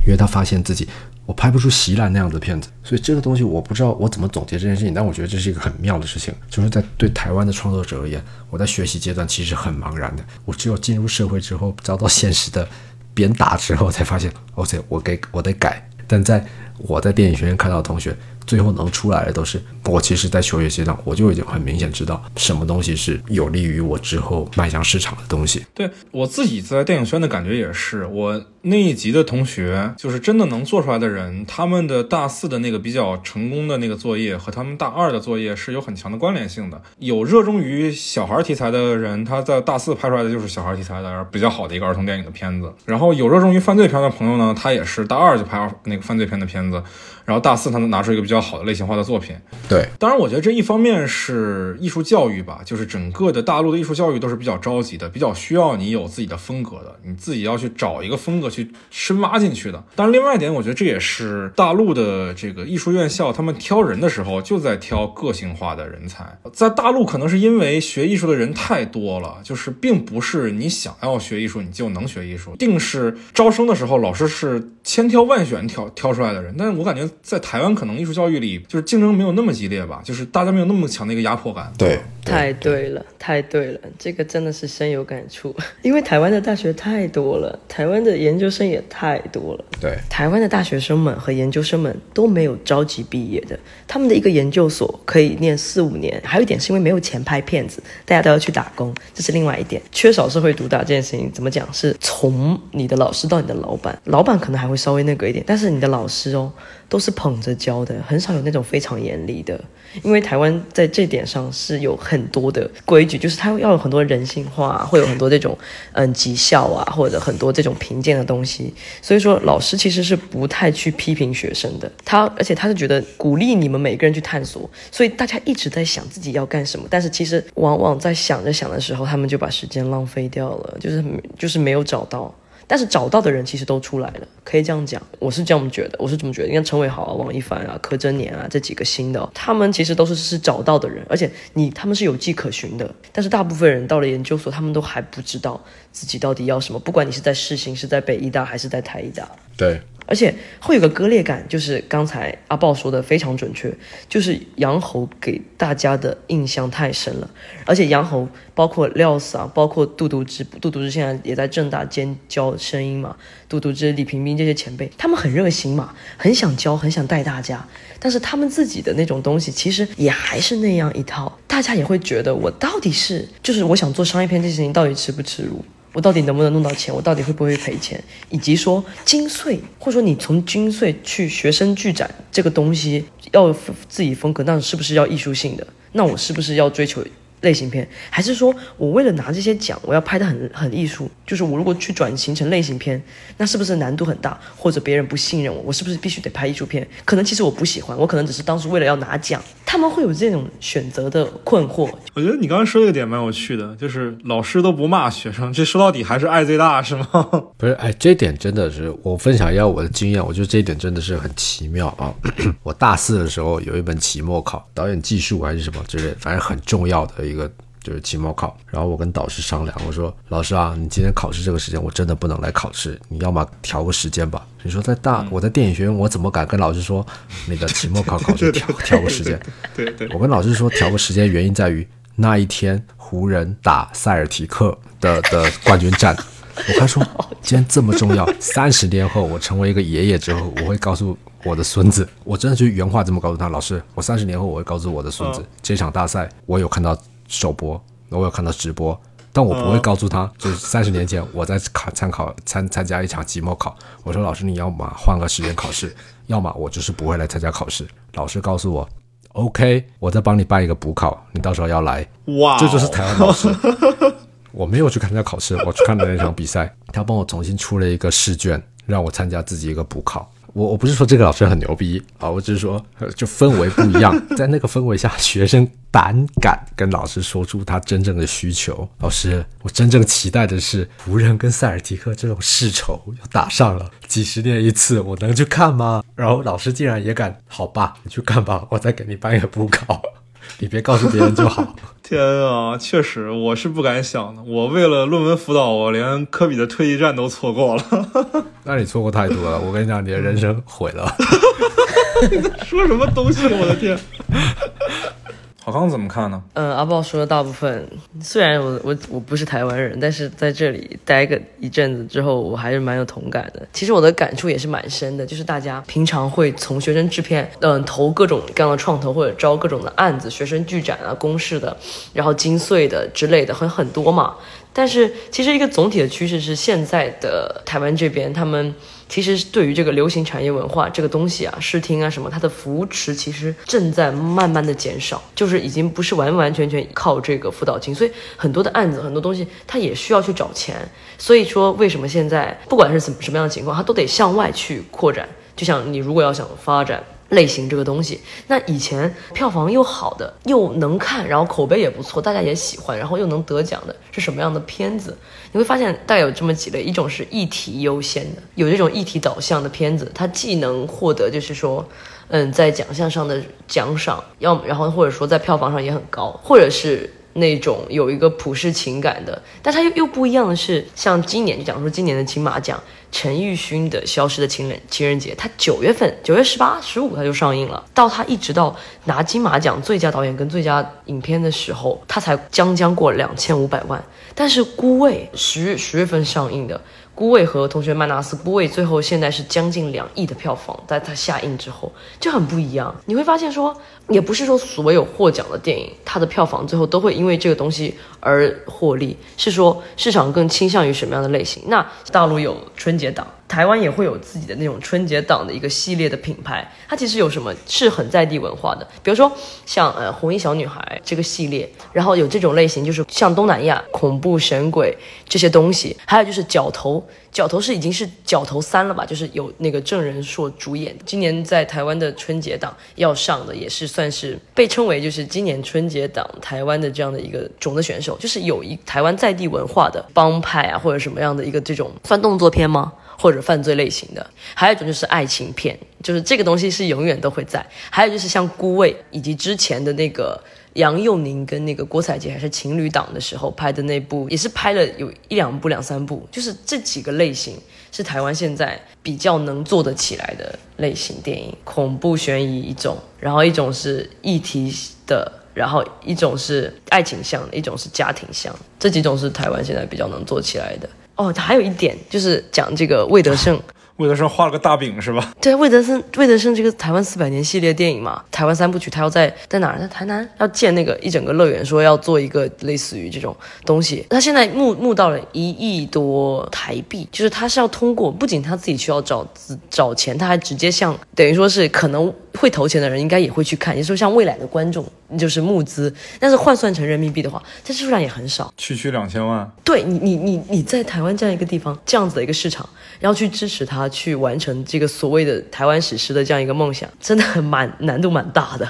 因为他发现自己。我拍不出席兰那样的片子，所以这个东西我不知道我怎么总结这件事情。但我觉得这是一个很妙的事情，就是在对台湾的创作者而言，我在学习阶段其实很茫然的。我只有进入社会之后，遭到现实的鞭打之后，才发现，OK，我给我得改。但在我在电影学院看到的同学。最后能出来的都是我，其实，在求学阶段，我就已经很明显知道什么东西是有利于我之后迈向市场的东西。对我自己在电影圈的感觉也是，我那一级的同学，就是真的能做出来的人，他们的大四的那个比较成功的那个作业和他们大二的作业是有很强的关联性的。有热衷于小孩题材的人，他在大四拍出来的就是小孩题材的比较好的一个儿童电影的片子。然后有热衷于犯罪片的朋友呢，他也是大二就拍那个犯罪片的片子。然后大四他能拿出一个比较好的类型化的作品，对。当然，我觉得这一方面是艺术教育吧，就是整个的大陆的艺术教育都是比较着急的，比较需要你有自己的风格的，你自己要去找一个风格去深挖进去的。但是，另外一点，我觉得这也是大陆的这个艺术院校他们挑人的时候就在挑个性化的人才。在大陆可能是因为学艺术的人太多了，就是并不是你想要学艺术你就能学艺术，定是招生的时候老师是千挑万选挑挑出来的人。但是我感觉。在台湾，可能艺术教育里就是竞争没有那么激烈吧，就是大家没有那么强的一个压迫感。对，太对了，太对了，这个真的是深有感触。<laughs> 因为台湾的大学太多了，台湾的研究生也太多了。对，台湾的大学生们和研究生们都没有着急毕业的，他们的一个研究所可以念四五年。还有一点是因为没有钱拍片子，大家都要去打工，这是另外一点。缺少社会毒打这件事情怎么讲？是从你的老师到你的老板，老板可能还会稍微那个一点，但是你的老师哦。都是捧着教的，很少有那种非常严厉的。因为台湾在这点上是有很多的规矩，就是它要有很多人性化，会有很多这种嗯绩效啊，或者很多这种评鉴的东西。所以说，老师其实是不太去批评学生的。他而且他是觉得鼓励你们每个人去探索，所以大家一直在想自己要干什么。但是其实往往在想着想的时候，他们就把时间浪费掉了，就是就是没有找到。但是找到的人其实都出来了，可以这样讲，我是这样觉得，我是这么觉得。你看陈伟豪啊、王一凡啊、柯震年啊这几个新的，他们其实都是是找到的人，而且你他们是有迹可循的。但是大部分人到了研究所，他们都还不知道自己到底要什么，不管你是在世新、是在北医大还是在台医大。对。而且会有个割裂感，就是刚才阿豹说的非常准确，就是杨侯给大家的印象太深了。而且杨侯包括廖啊，包括杜笃之，杜笃之现在也在正大兼教声音嘛。杜笃之、李平冰这些前辈，他们很热心嘛，很想教，很想带大家。但是他们自己的那种东西，其实也还是那样一套。大家也会觉得，我到底是就是我想做商业片这件事情，到底耻不耻辱？我到底能不能弄到钱？我到底会不会赔钱？以及说金穗，或者说你从金穗去学生剧展这个东西要自己风格，那是不是要艺术性的？那我是不是要追求？类型片，还是说我为了拿这些奖，我要拍的很很艺术？就是我如果去转型成类型片，那是不是难度很大？或者别人不信任我，我是不是必须得拍艺术片？可能其实我不喜欢，我可能只是当时为了要拿奖。他们会有这种选择的困惑。我觉得你刚刚说这个点蛮有趣的，就是老师都不骂学生，这说到底还是爱最大，是吗？<laughs> 不是，哎，这点真的是我分享一下我的经验，我觉得这一点真的是很奇妙啊。<clears throat> 我大四的时候有一本期末考，导演技术还是什么之类，反正很重要的一个。就是期末考，然后我跟导师商量，我说：“老师啊，你今天考试这个时间我真的不能来考试，你要么调个时间吧。”你说在大我在电影学院，我怎么敢跟老师说 <laughs> 那个期末考考试调调个时间？对对，我跟老师说调个时间，原因在于那一天湖人打塞尔提克的的冠军战。我他说，<laughs> 今天这么重要，三十年后我成为一个爷爷之后，我会告诉我的孙子，我真的就原话这么告诉他：“老师，我三十年后我会告诉我的孙子，这场大赛我有看到。”首播，我有看到直播，但我不会告诉他，就是三十年前我在考参考参参加一场期末考。我说老师，你要么换个时间考试，要么我就是不会来参加考试。老师告诉我，OK，我再帮你办一个补考，你到时候要来。哇，这就是台湾老师。<laughs> 我没有去参加考试，我去看了那场比赛，他帮我重新出了一个试卷，让我参加自己一个补考。我我不是说这个老师很牛逼啊，我只是说就氛围不一样，<laughs> 在那个氛围下，学生胆敢跟老师说出他真正的需求。老师，我真正期待的是湖人跟塞尔提克这种世仇要打上了，几十年一次，我能去看吗？然后老师竟然也敢，好吧，你去看吧，我再给你办一个补考。你别告诉别人就好。<laughs> 天啊，确实，我是不敢想的。我为了论文辅导，我连科比的退役战都错过了。<laughs> 那你错过太多了。我跟你讲，你的人生毁了。<laughs> 你在说什么东西？我的天！郝康怎么看呢？嗯，阿豹说的大部分，虽然我我我不是台湾人，但是在这里待个一阵子之后，我还是蛮有同感的。其实我的感触也是蛮深的，就是大家平常会从学生制片，嗯，投各种各样的创投或者招各种的案子，学生剧展啊、公示的，然后精粹的之类的，很很多嘛。但是其实一个总体的趋势是，现在的台湾这边，他们其实对于这个流行产业文化这个东西啊，视听啊什么，它的扶持其实正在慢慢的减少，就是已经不是完完全全靠这个辅导金，所以很多的案子，很多东西它也需要去找钱。所以说，为什么现在不管是怎什么样的情况，它都得向外去扩展。就像你如果要想发展。类型这个东西，那以前票房又好的，又能看，然后口碑也不错，大家也喜欢，然后又能得奖的是什么样的片子？你会发现大概有这么几类，一种是议题优先的，有这种议题导向的片子，它既能获得就是说，嗯，在奖项上的奖赏，要然后或者说在票房上也很高，或者是。那种有一个普世情感的，但它又又不一样的是，像今年就讲说今年的金马奖，陈奕迅的《消失的情人情人节》，他九月份九月十八、十五他就上映了，到他一直到拿金马奖最佳导演跟最佳影片的时候，他才将将过两千五百万。但是《孤卫》十十月份上映的。孤味和同学麦纳斯，孤味最后现在是将近两亿的票房，在它下映之后就很不一样。你会发现说，也不是说所有获奖的电影，它的票房最后都会因为这个东西而获利，是说市场更倾向于什么样的类型？那大陆有春节档。台湾也会有自己的那种春节档的一个系列的品牌，它其实有什么是很在地文化的，比如说像呃红衣小女孩这个系列，然后有这种类型就是像东南亚恐怖神鬼这些东西，还有就是角头，角头是已经是角头三了吧，就是有那个郑仁硕主演，今年在台湾的春节档要上的，也是算是被称为就是今年春节档台湾的这样的一个种子选手，就是有一台湾在地文化的帮派啊或者什么样的一个这种算动作片吗？或者犯罪类型的，还有一种就是爱情片，就是这个东西是永远都会在。还有就是像《孤味》，以及之前的那个杨佑宁跟那个郭采洁还是情侣档的时候拍的那部，也是拍了有一两部、两三部。就是这几个类型是台湾现在比较能做得起来的类型电影，恐怖悬疑一种，然后一种是议题的，然后一种是爱情向，一种是家庭向，这几种是台湾现在比较能做起来的。哦，还有一点就是讲这个魏德胜。魏德胜画了个大饼是吧？对，魏德森，魏德胜这个台湾四百年系列电影嘛，台湾三部曲，他要在在哪儿？在台南要建那个一整个乐园，说要做一个类似于这种东西。他现在募募到了一亿多台币，就是他是要通过，不仅他自己需要找资找钱，他还直接向等于说是可能会投钱的人应该也会去看，也就是说像未来的观众就是募资，但是换算成人民币的话，这数量也很少。区区两千万，对你，你你你在台湾这样一个地方，这样子的一个市场，然后去支持他去完成这个所谓的台湾史诗的这样一个梦想，真的很蛮难度蛮大的。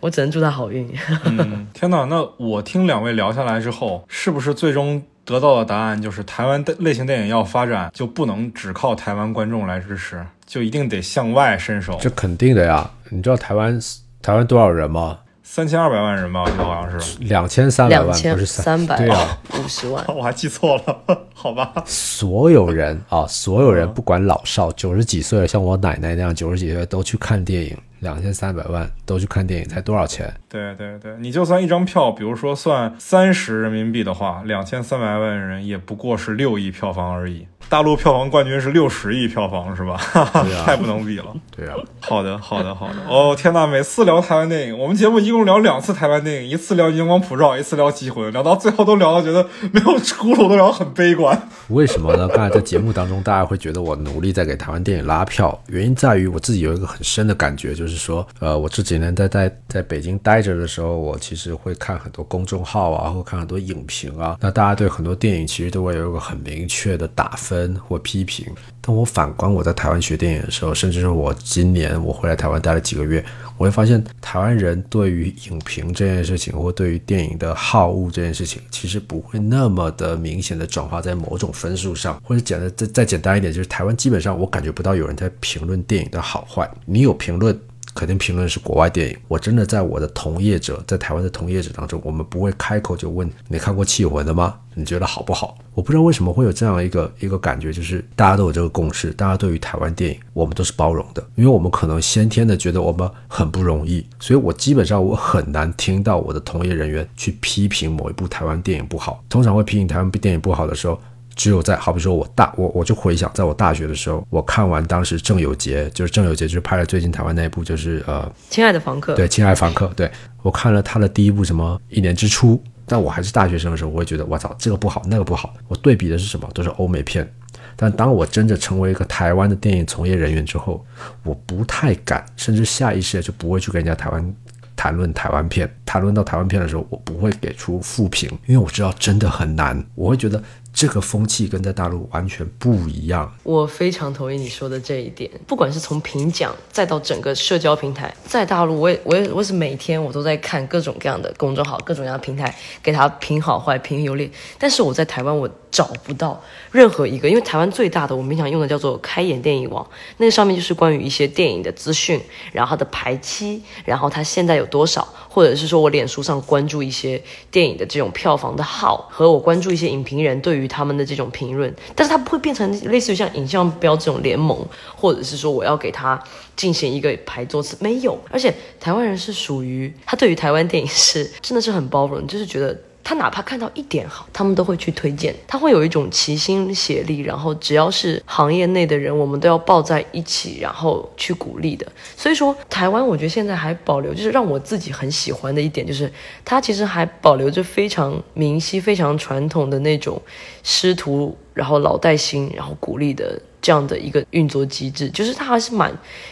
我只能祝他好运。嗯，天哪！那我听两位聊下来之后，是不是最终得到的答案就是台湾的类型电影要发展，就不能只靠台湾观众来支持，就一定得向外伸手？这肯定的呀。你知道台湾台湾多少人吗？三千二百万人吧，我记得好像是两千三百万，不是三百对啊，五十万。<laughs> 我还记错了，好吧？所有人啊，所有人不管老少，九十几岁了，像我奶奶那样九十几岁都去看电影，两千三百万都去看电影，才多少钱？对对对，你就算一张票，比如说算三十人民币的话，两千三百万人也不过是六亿票房而已。大陆票房冠军是六十亿票房，是吧？对啊 <laughs> 太不能比了。对啊，好的，好的，好的。哦，天呐，每次聊台湾电影，我们节目一共聊两次台湾电影，一次聊《阳光普照》，一次聊《机魂》，聊到最后都聊到觉得没有出路，都聊得很悲观。为什么呢？刚才在节目当中，大家会觉得我努力在给台湾电影拉票，原因在于我自己有一个很深的感觉，就是说，呃，我这几年在在在北京待着的时候，我其实会看很多公众号啊，或看很多影评啊，那大家对很多电影其实都会有一个很明确的打分或批评。但我反观我在台湾学电影的时候，甚至是我今年我回来台湾待了几个月，我会发现台湾人对于影评这件事情，或对于电影的好恶这件事情，其实不会那么的明显的转化在某种分数上，或者讲的再再简单一点，就是台湾基本上我感觉不到有人在评论电影的好坏，你有评论。肯定评论是国外电影。我真的在我的同业者，在台湾的同业者当中，我们不会开口就问你看过《气魂》的吗？你觉得好不好？我不知道为什么会有这样一个一个感觉，就是大家都有这个共识，大家对于台湾电影，我们都是包容的，因为我们可能先天的觉得我们很不容易，所以我基本上我很难听到我的同业人员去批评某一部台湾电影不好。通常会批评台湾电影不好的时候。只有在好比说我大我我就回想，在我大学的时候，我看完当时郑有杰，就是郑有杰就是拍了最近台湾那一部，就是呃亲爱的房客，对，亲爱的房客，对我看了他的第一部什么一年之初，但我还是大学生的时候，我会觉得我操这个不好那个不好，我对比的是什么？都是欧美片。但当我真的成为一个台湾的电影从业人员之后，我不太敢，甚至下意识的就不会去跟人家台湾谈论台湾片。谈论到台湾片的时候，我不会给出负评，因为我知道真的很难。我会觉得这个风气跟在大陆完全不一样。我非常同意你说的这一点。不管是从评奖，再到整个社交平台，在大陆，我也我也我是每天我都在看各种各样的公众号、各种各样的平台，给他评好坏、评优劣。但是我在台湾，我找不到任何一个，因为台湾最大的我们平常用的叫做开眼电影网，那个上面就是关于一些电影的资讯，然后它的排期，然后它现在有多少，或者是说我脸书上关注一些电影的这种票房的号，和我关注一些影评人对于他们的这种评论，但是他不会变成类似于像影像标这种联盟，或者是说我要给他进行一个排座次，没有。而且台湾人是属于他对于台湾电影是真的是很包容，就是觉得。他哪怕看到一点好，他们都会去推荐。他会有一种齐心协力，然后只要是行业内的人，我们都要抱在一起，然后去鼓励的。所以说，台湾我觉得现在还保留，就是让我自己很喜欢的一点，就是它其实还保留着非常明晰、非常传统的那种师徒，然后老带新，然后鼓励的。这样的一个运作机制，就是他还是蛮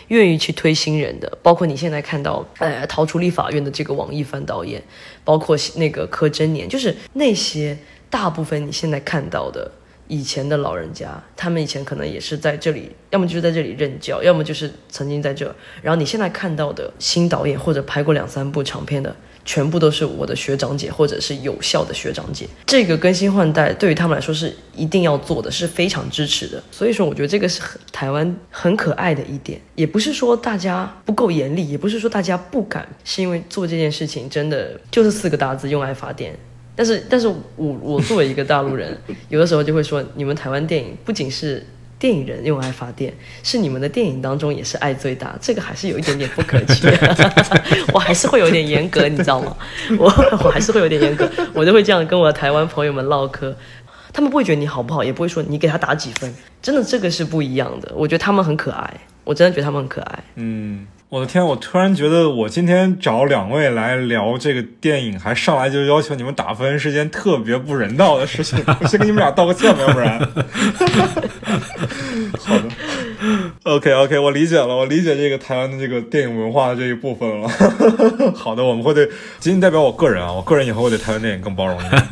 愿意去推新人的。包括你现在看到，呃，逃出立法院的这个王一帆导演，包括那个柯震年，就是那些大部分你现在看到的以前的老人家，他们以前可能也是在这里，要么就是在这里任教，要么就是曾经在这。然后你现在看到的新导演或者拍过两三部长片的。全部都是我的学长姐，或者是有效的学长姐。这个更新换代对于他们来说是一定要做的，是非常支持的。所以说，我觉得这个是台湾很可爱的一点，也不是说大家不够严厉，也不是说大家不敢，是因为做这件事情真的就是四个大字：用爱发电。但是，但是我我作为一个大陆人，有的时候就会说，你们台湾电影不仅是。电影人用爱发电，是你们的电影当中也是爱最大，这个还是有一点点不可取，<laughs> 我还是会有点严格，你知道吗？我我还是会有点严格，我就会这样跟我的台湾朋友们唠嗑。他们不会觉得你好不好，也不会说你给他打几分，真的这个是不一样的。我觉得他们很可爱，我真的觉得他们很可爱。嗯，我的天，我突然觉得我今天找两位来聊这个电影，还上来就要求你们打分，是件特别不人道的事情。<laughs> 我先给你们俩道个歉吧，要不然。<laughs> 好的，OK OK，我理解了，我理解这个台湾的这个电影文化的这一部分了。<laughs> 好的，我们会对仅仅代表我个人啊，我个人以后会对台湾电影更包容一点。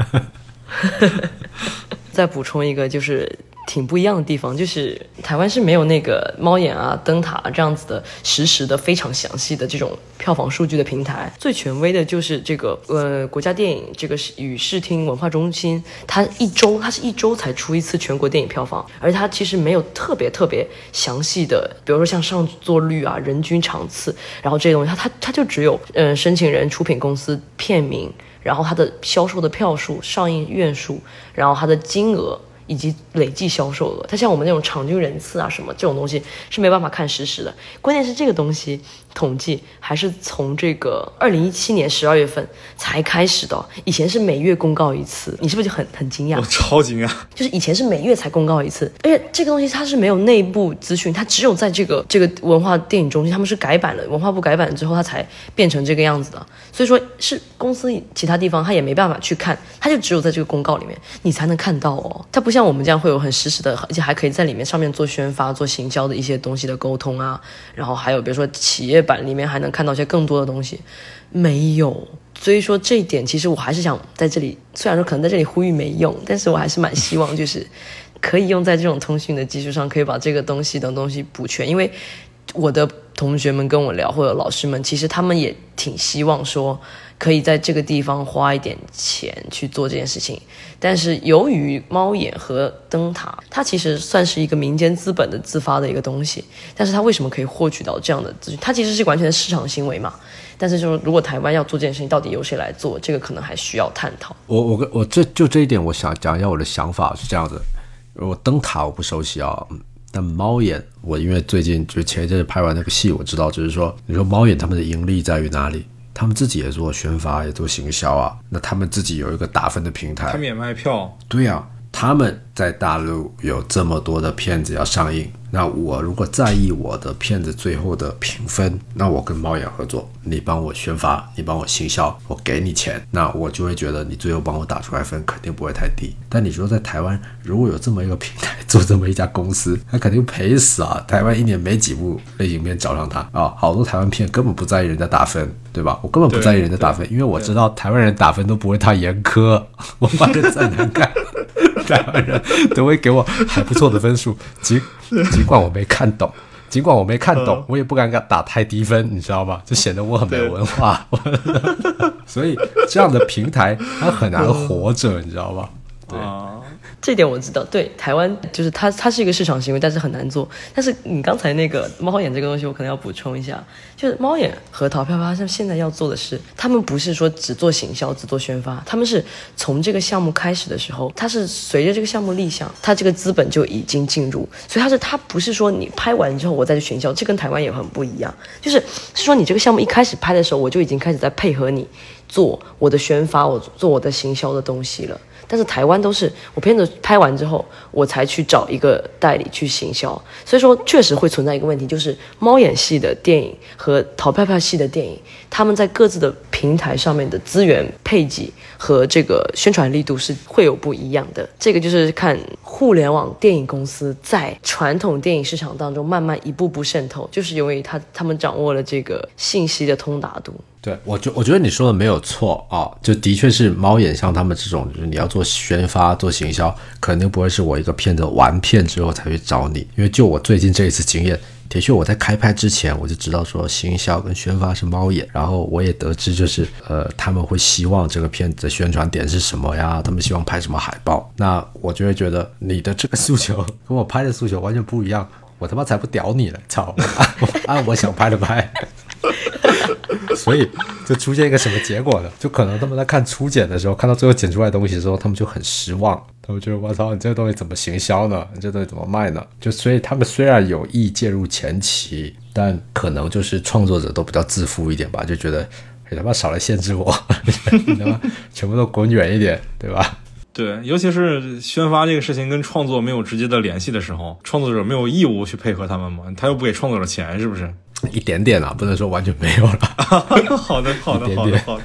再补充一个，就是挺不一样的地方，就是台湾是没有那个猫眼啊、灯塔这样子的实时的非常详细的这种票房数据的平台。最权威的就是这个呃国家电影这个是与视听文化中心，它一周它是一周才出一次全国电影票房，而它其实没有特别特别详细的，比如说像上座率啊、人均场次，然后这些东西，它它它就只有呃申请人、出品公司、片名。然后它的销售的票数、上映院数，然后它的金额以及累计销售额，它像我们那种场均人次啊什么这种东西是没办法看实时的。关键是这个东西统计还是从这个二零一七年十二月份才开始的，以前是每月公告一次，你是不是就很很惊讶我？超惊讶，就是以前是每月才公告一次，而且这个东西它是没有内部资讯，它只有在这个这个文化电影中心，他们是改版了，文化部改版之后，它才变成这个样子的。所以说是公司其他地方它也没办法去看，它就只有在这个公告里面你才能看到哦。它不像像我们这样会有很实时的，而且还可以在里面上面做宣发、做行销的一些东西的沟通啊，然后还有比如说企业版里面还能看到一些更多的东西，没有。所以说这一点，其实我还是想在这里，虽然说可能在这里呼吁没用，但是我还是蛮希望就是可以用在这种通讯的基础上，可以把这个东西等东西补全，因为我的同学们跟我聊，或者老师们，其实他们也挺希望说，可以在这个地方花一点钱去做这件事情。但是由于猫眼和灯塔，它其实算是一个民间资本的自发的一个东西，但是它为什么可以获取到这样的资讯？它其实是完全的市场行为嘛。但是就是如果台湾要做这件事情，到底由谁来做？这个可能还需要探讨。我我我这就这一点，我想讲一下我的想法是这样的。我灯塔我不熟悉啊，但猫眼我因为最近就前一阵子拍完那个戏，我知道就是说，你说猫眼他们的盈利在于哪里？他们自己也做宣发，也做行销啊。那他们自己有一个打分的平台他，们也卖票，对呀、他们在大陆有这么多的片子要上映，那我如果在意我的片子最后的评分，那我跟猫眼合作，你帮我宣发，你帮我行销，我给你钱，那我就会觉得你最后帮我打出来分肯定不会太低。但你说在台湾如果有这么一个平台做这么一家公司，那肯定赔死啊！台湾一年没几部类型片找上他啊，好多台湾片根本不在意人家打分，对吧？我根本不在意人家打分，因为我知道台湾人打分都不会太严苛，我反正再难看。台湾人都会给我还不错的分数，尽尽 <laughs> 管我没看懂，尽管我没看懂，我也不敢打太低分，你知道吗？就显得我很没文化。<laughs> 所以这样的平台它很难活着，你知道吗？对啊，这点我知道，对台湾就是它，它是一个市场行为，但是很难做。但是你刚才那个猫眼这个东西，我可能要补充一下，就是猫眼和淘票发现现在要做的是，他们不是说只做行销、只做宣发，他们是从这个项目开始的时候，它是随着这个项目立项，它这个资本就已经进入，所以它是它不是说你拍完之后我再去行销，这跟台湾也很不一样，就是是说你这个项目一开始拍的时候，我就已经开始在配合你做我的宣发，我做我的行销的东西了。但是台湾都是我片子拍完之后，我才去找一个代理去行销，所以说确实会存在一个问题，就是猫眼系的电影和淘票票系的电影，他们在各自的平台上面的资源配给和这个宣传力度是会有不一样的。这个就是看互联网电影公司在传统电影市场当中慢慢一步步渗透，就是因为他他们掌握了这个信息的通达度。对，我觉我觉得你说的没有错啊，就的确是猫眼像他们这种，就是你要做宣发、做行销，肯定不会是我一个片子完片之后才去找你，因为就我最近这一次经验，的确我在开拍之前我就知道说行销跟宣发是猫眼，然后我也得知就是呃他们会希望这个片子的宣传点是什么呀，他们希望拍什么海报，那我就会觉得你的这个诉求跟我拍的诉求完全不一样，我他妈才不屌你了，操，按我想拍的拍。<laughs> 所以就出现一个什么结果呢？就可能他们在看初剪的时候，看到最后剪出来东西的时候，他们就很失望，他们觉得我操，你这个东西怎么行销呢？<laughs> 你这东西怎么卖呢？就所以他们虽然有意介入前期，但可能就是创作者都比较自负一点吧，就觉得。哎他妈少来限制我，<laughs> 你他妈全部都滚远一点，对吧？对，尤其是宣发这个事情跟创作没有直接的联系的时候，创作者没有义务去配合他们嘛，他又不给创作者钱，是不是？一点点啊，不能说完全没有了。<laughs> 好的，好的，好的，好的。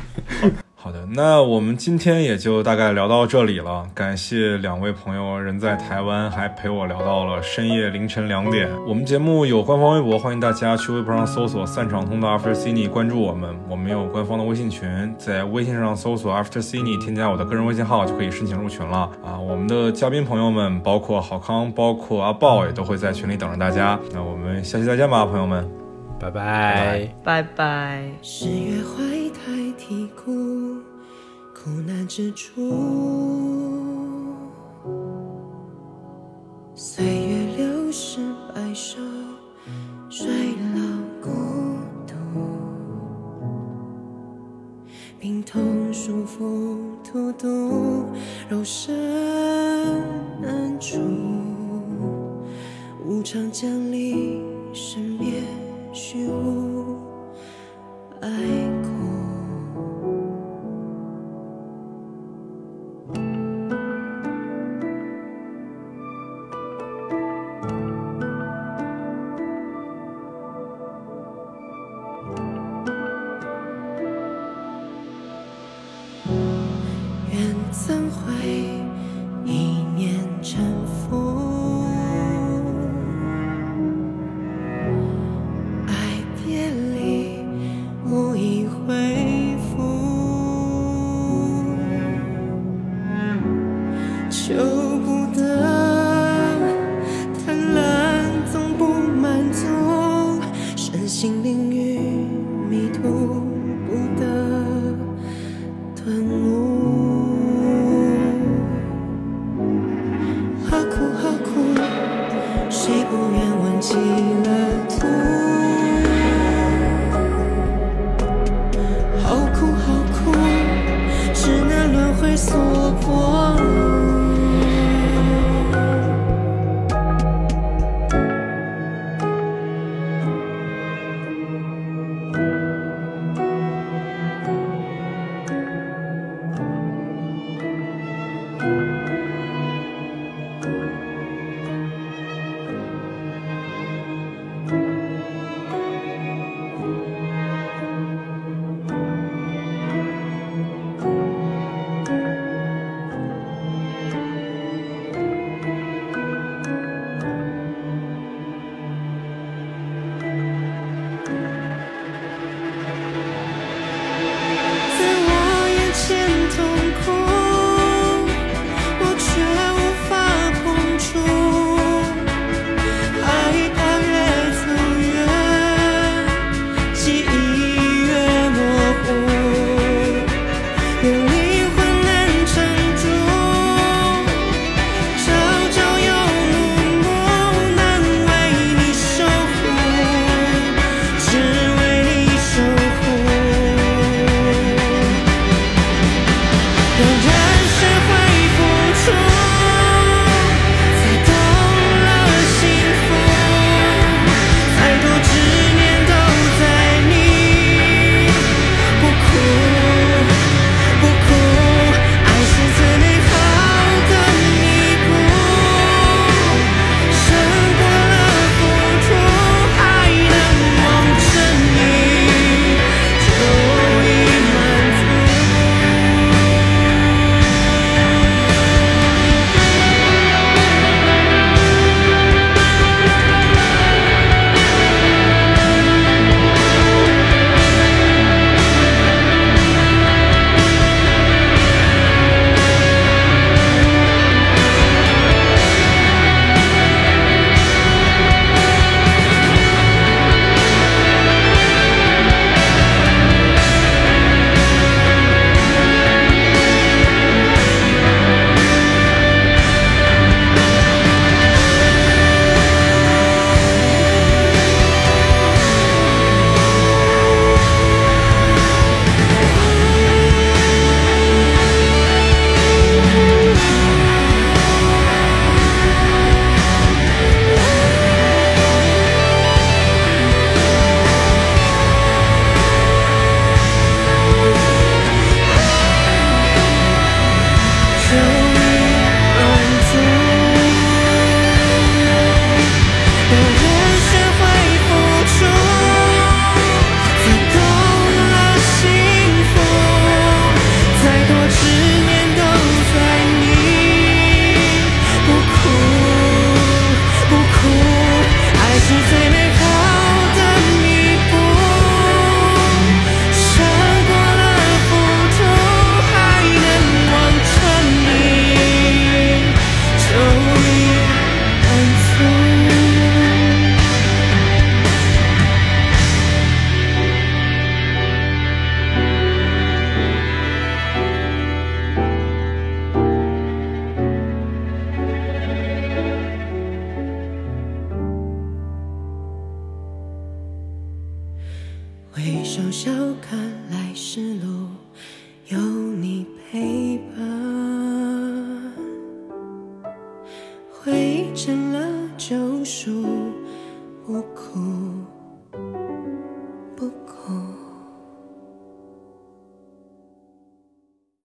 好的，那我们今天也就大概聊到这里了。感谢两位朋友人在台湾，还陪我聊到了深夜凌晨两点。我们节目有官方微博，欢迎大家去微博上搜索“散场通道 After Cine” 关注我们。我们有官方的微信群，在微信上搜索 After Cine，添加我的个人微信号就可以申请入群了啊。我们的嘉宾朋友们，包括郝康，包括阿豹，也都会在群里等着大家。那我们下期再见吧，朋友们。拜拜。拜拜。十月怀胎啼哭，苦难之处。岁月流逝，白首，衰老孤独。病痛束缚，荼毒，肉身难除。无常降临，身边虚无，爱。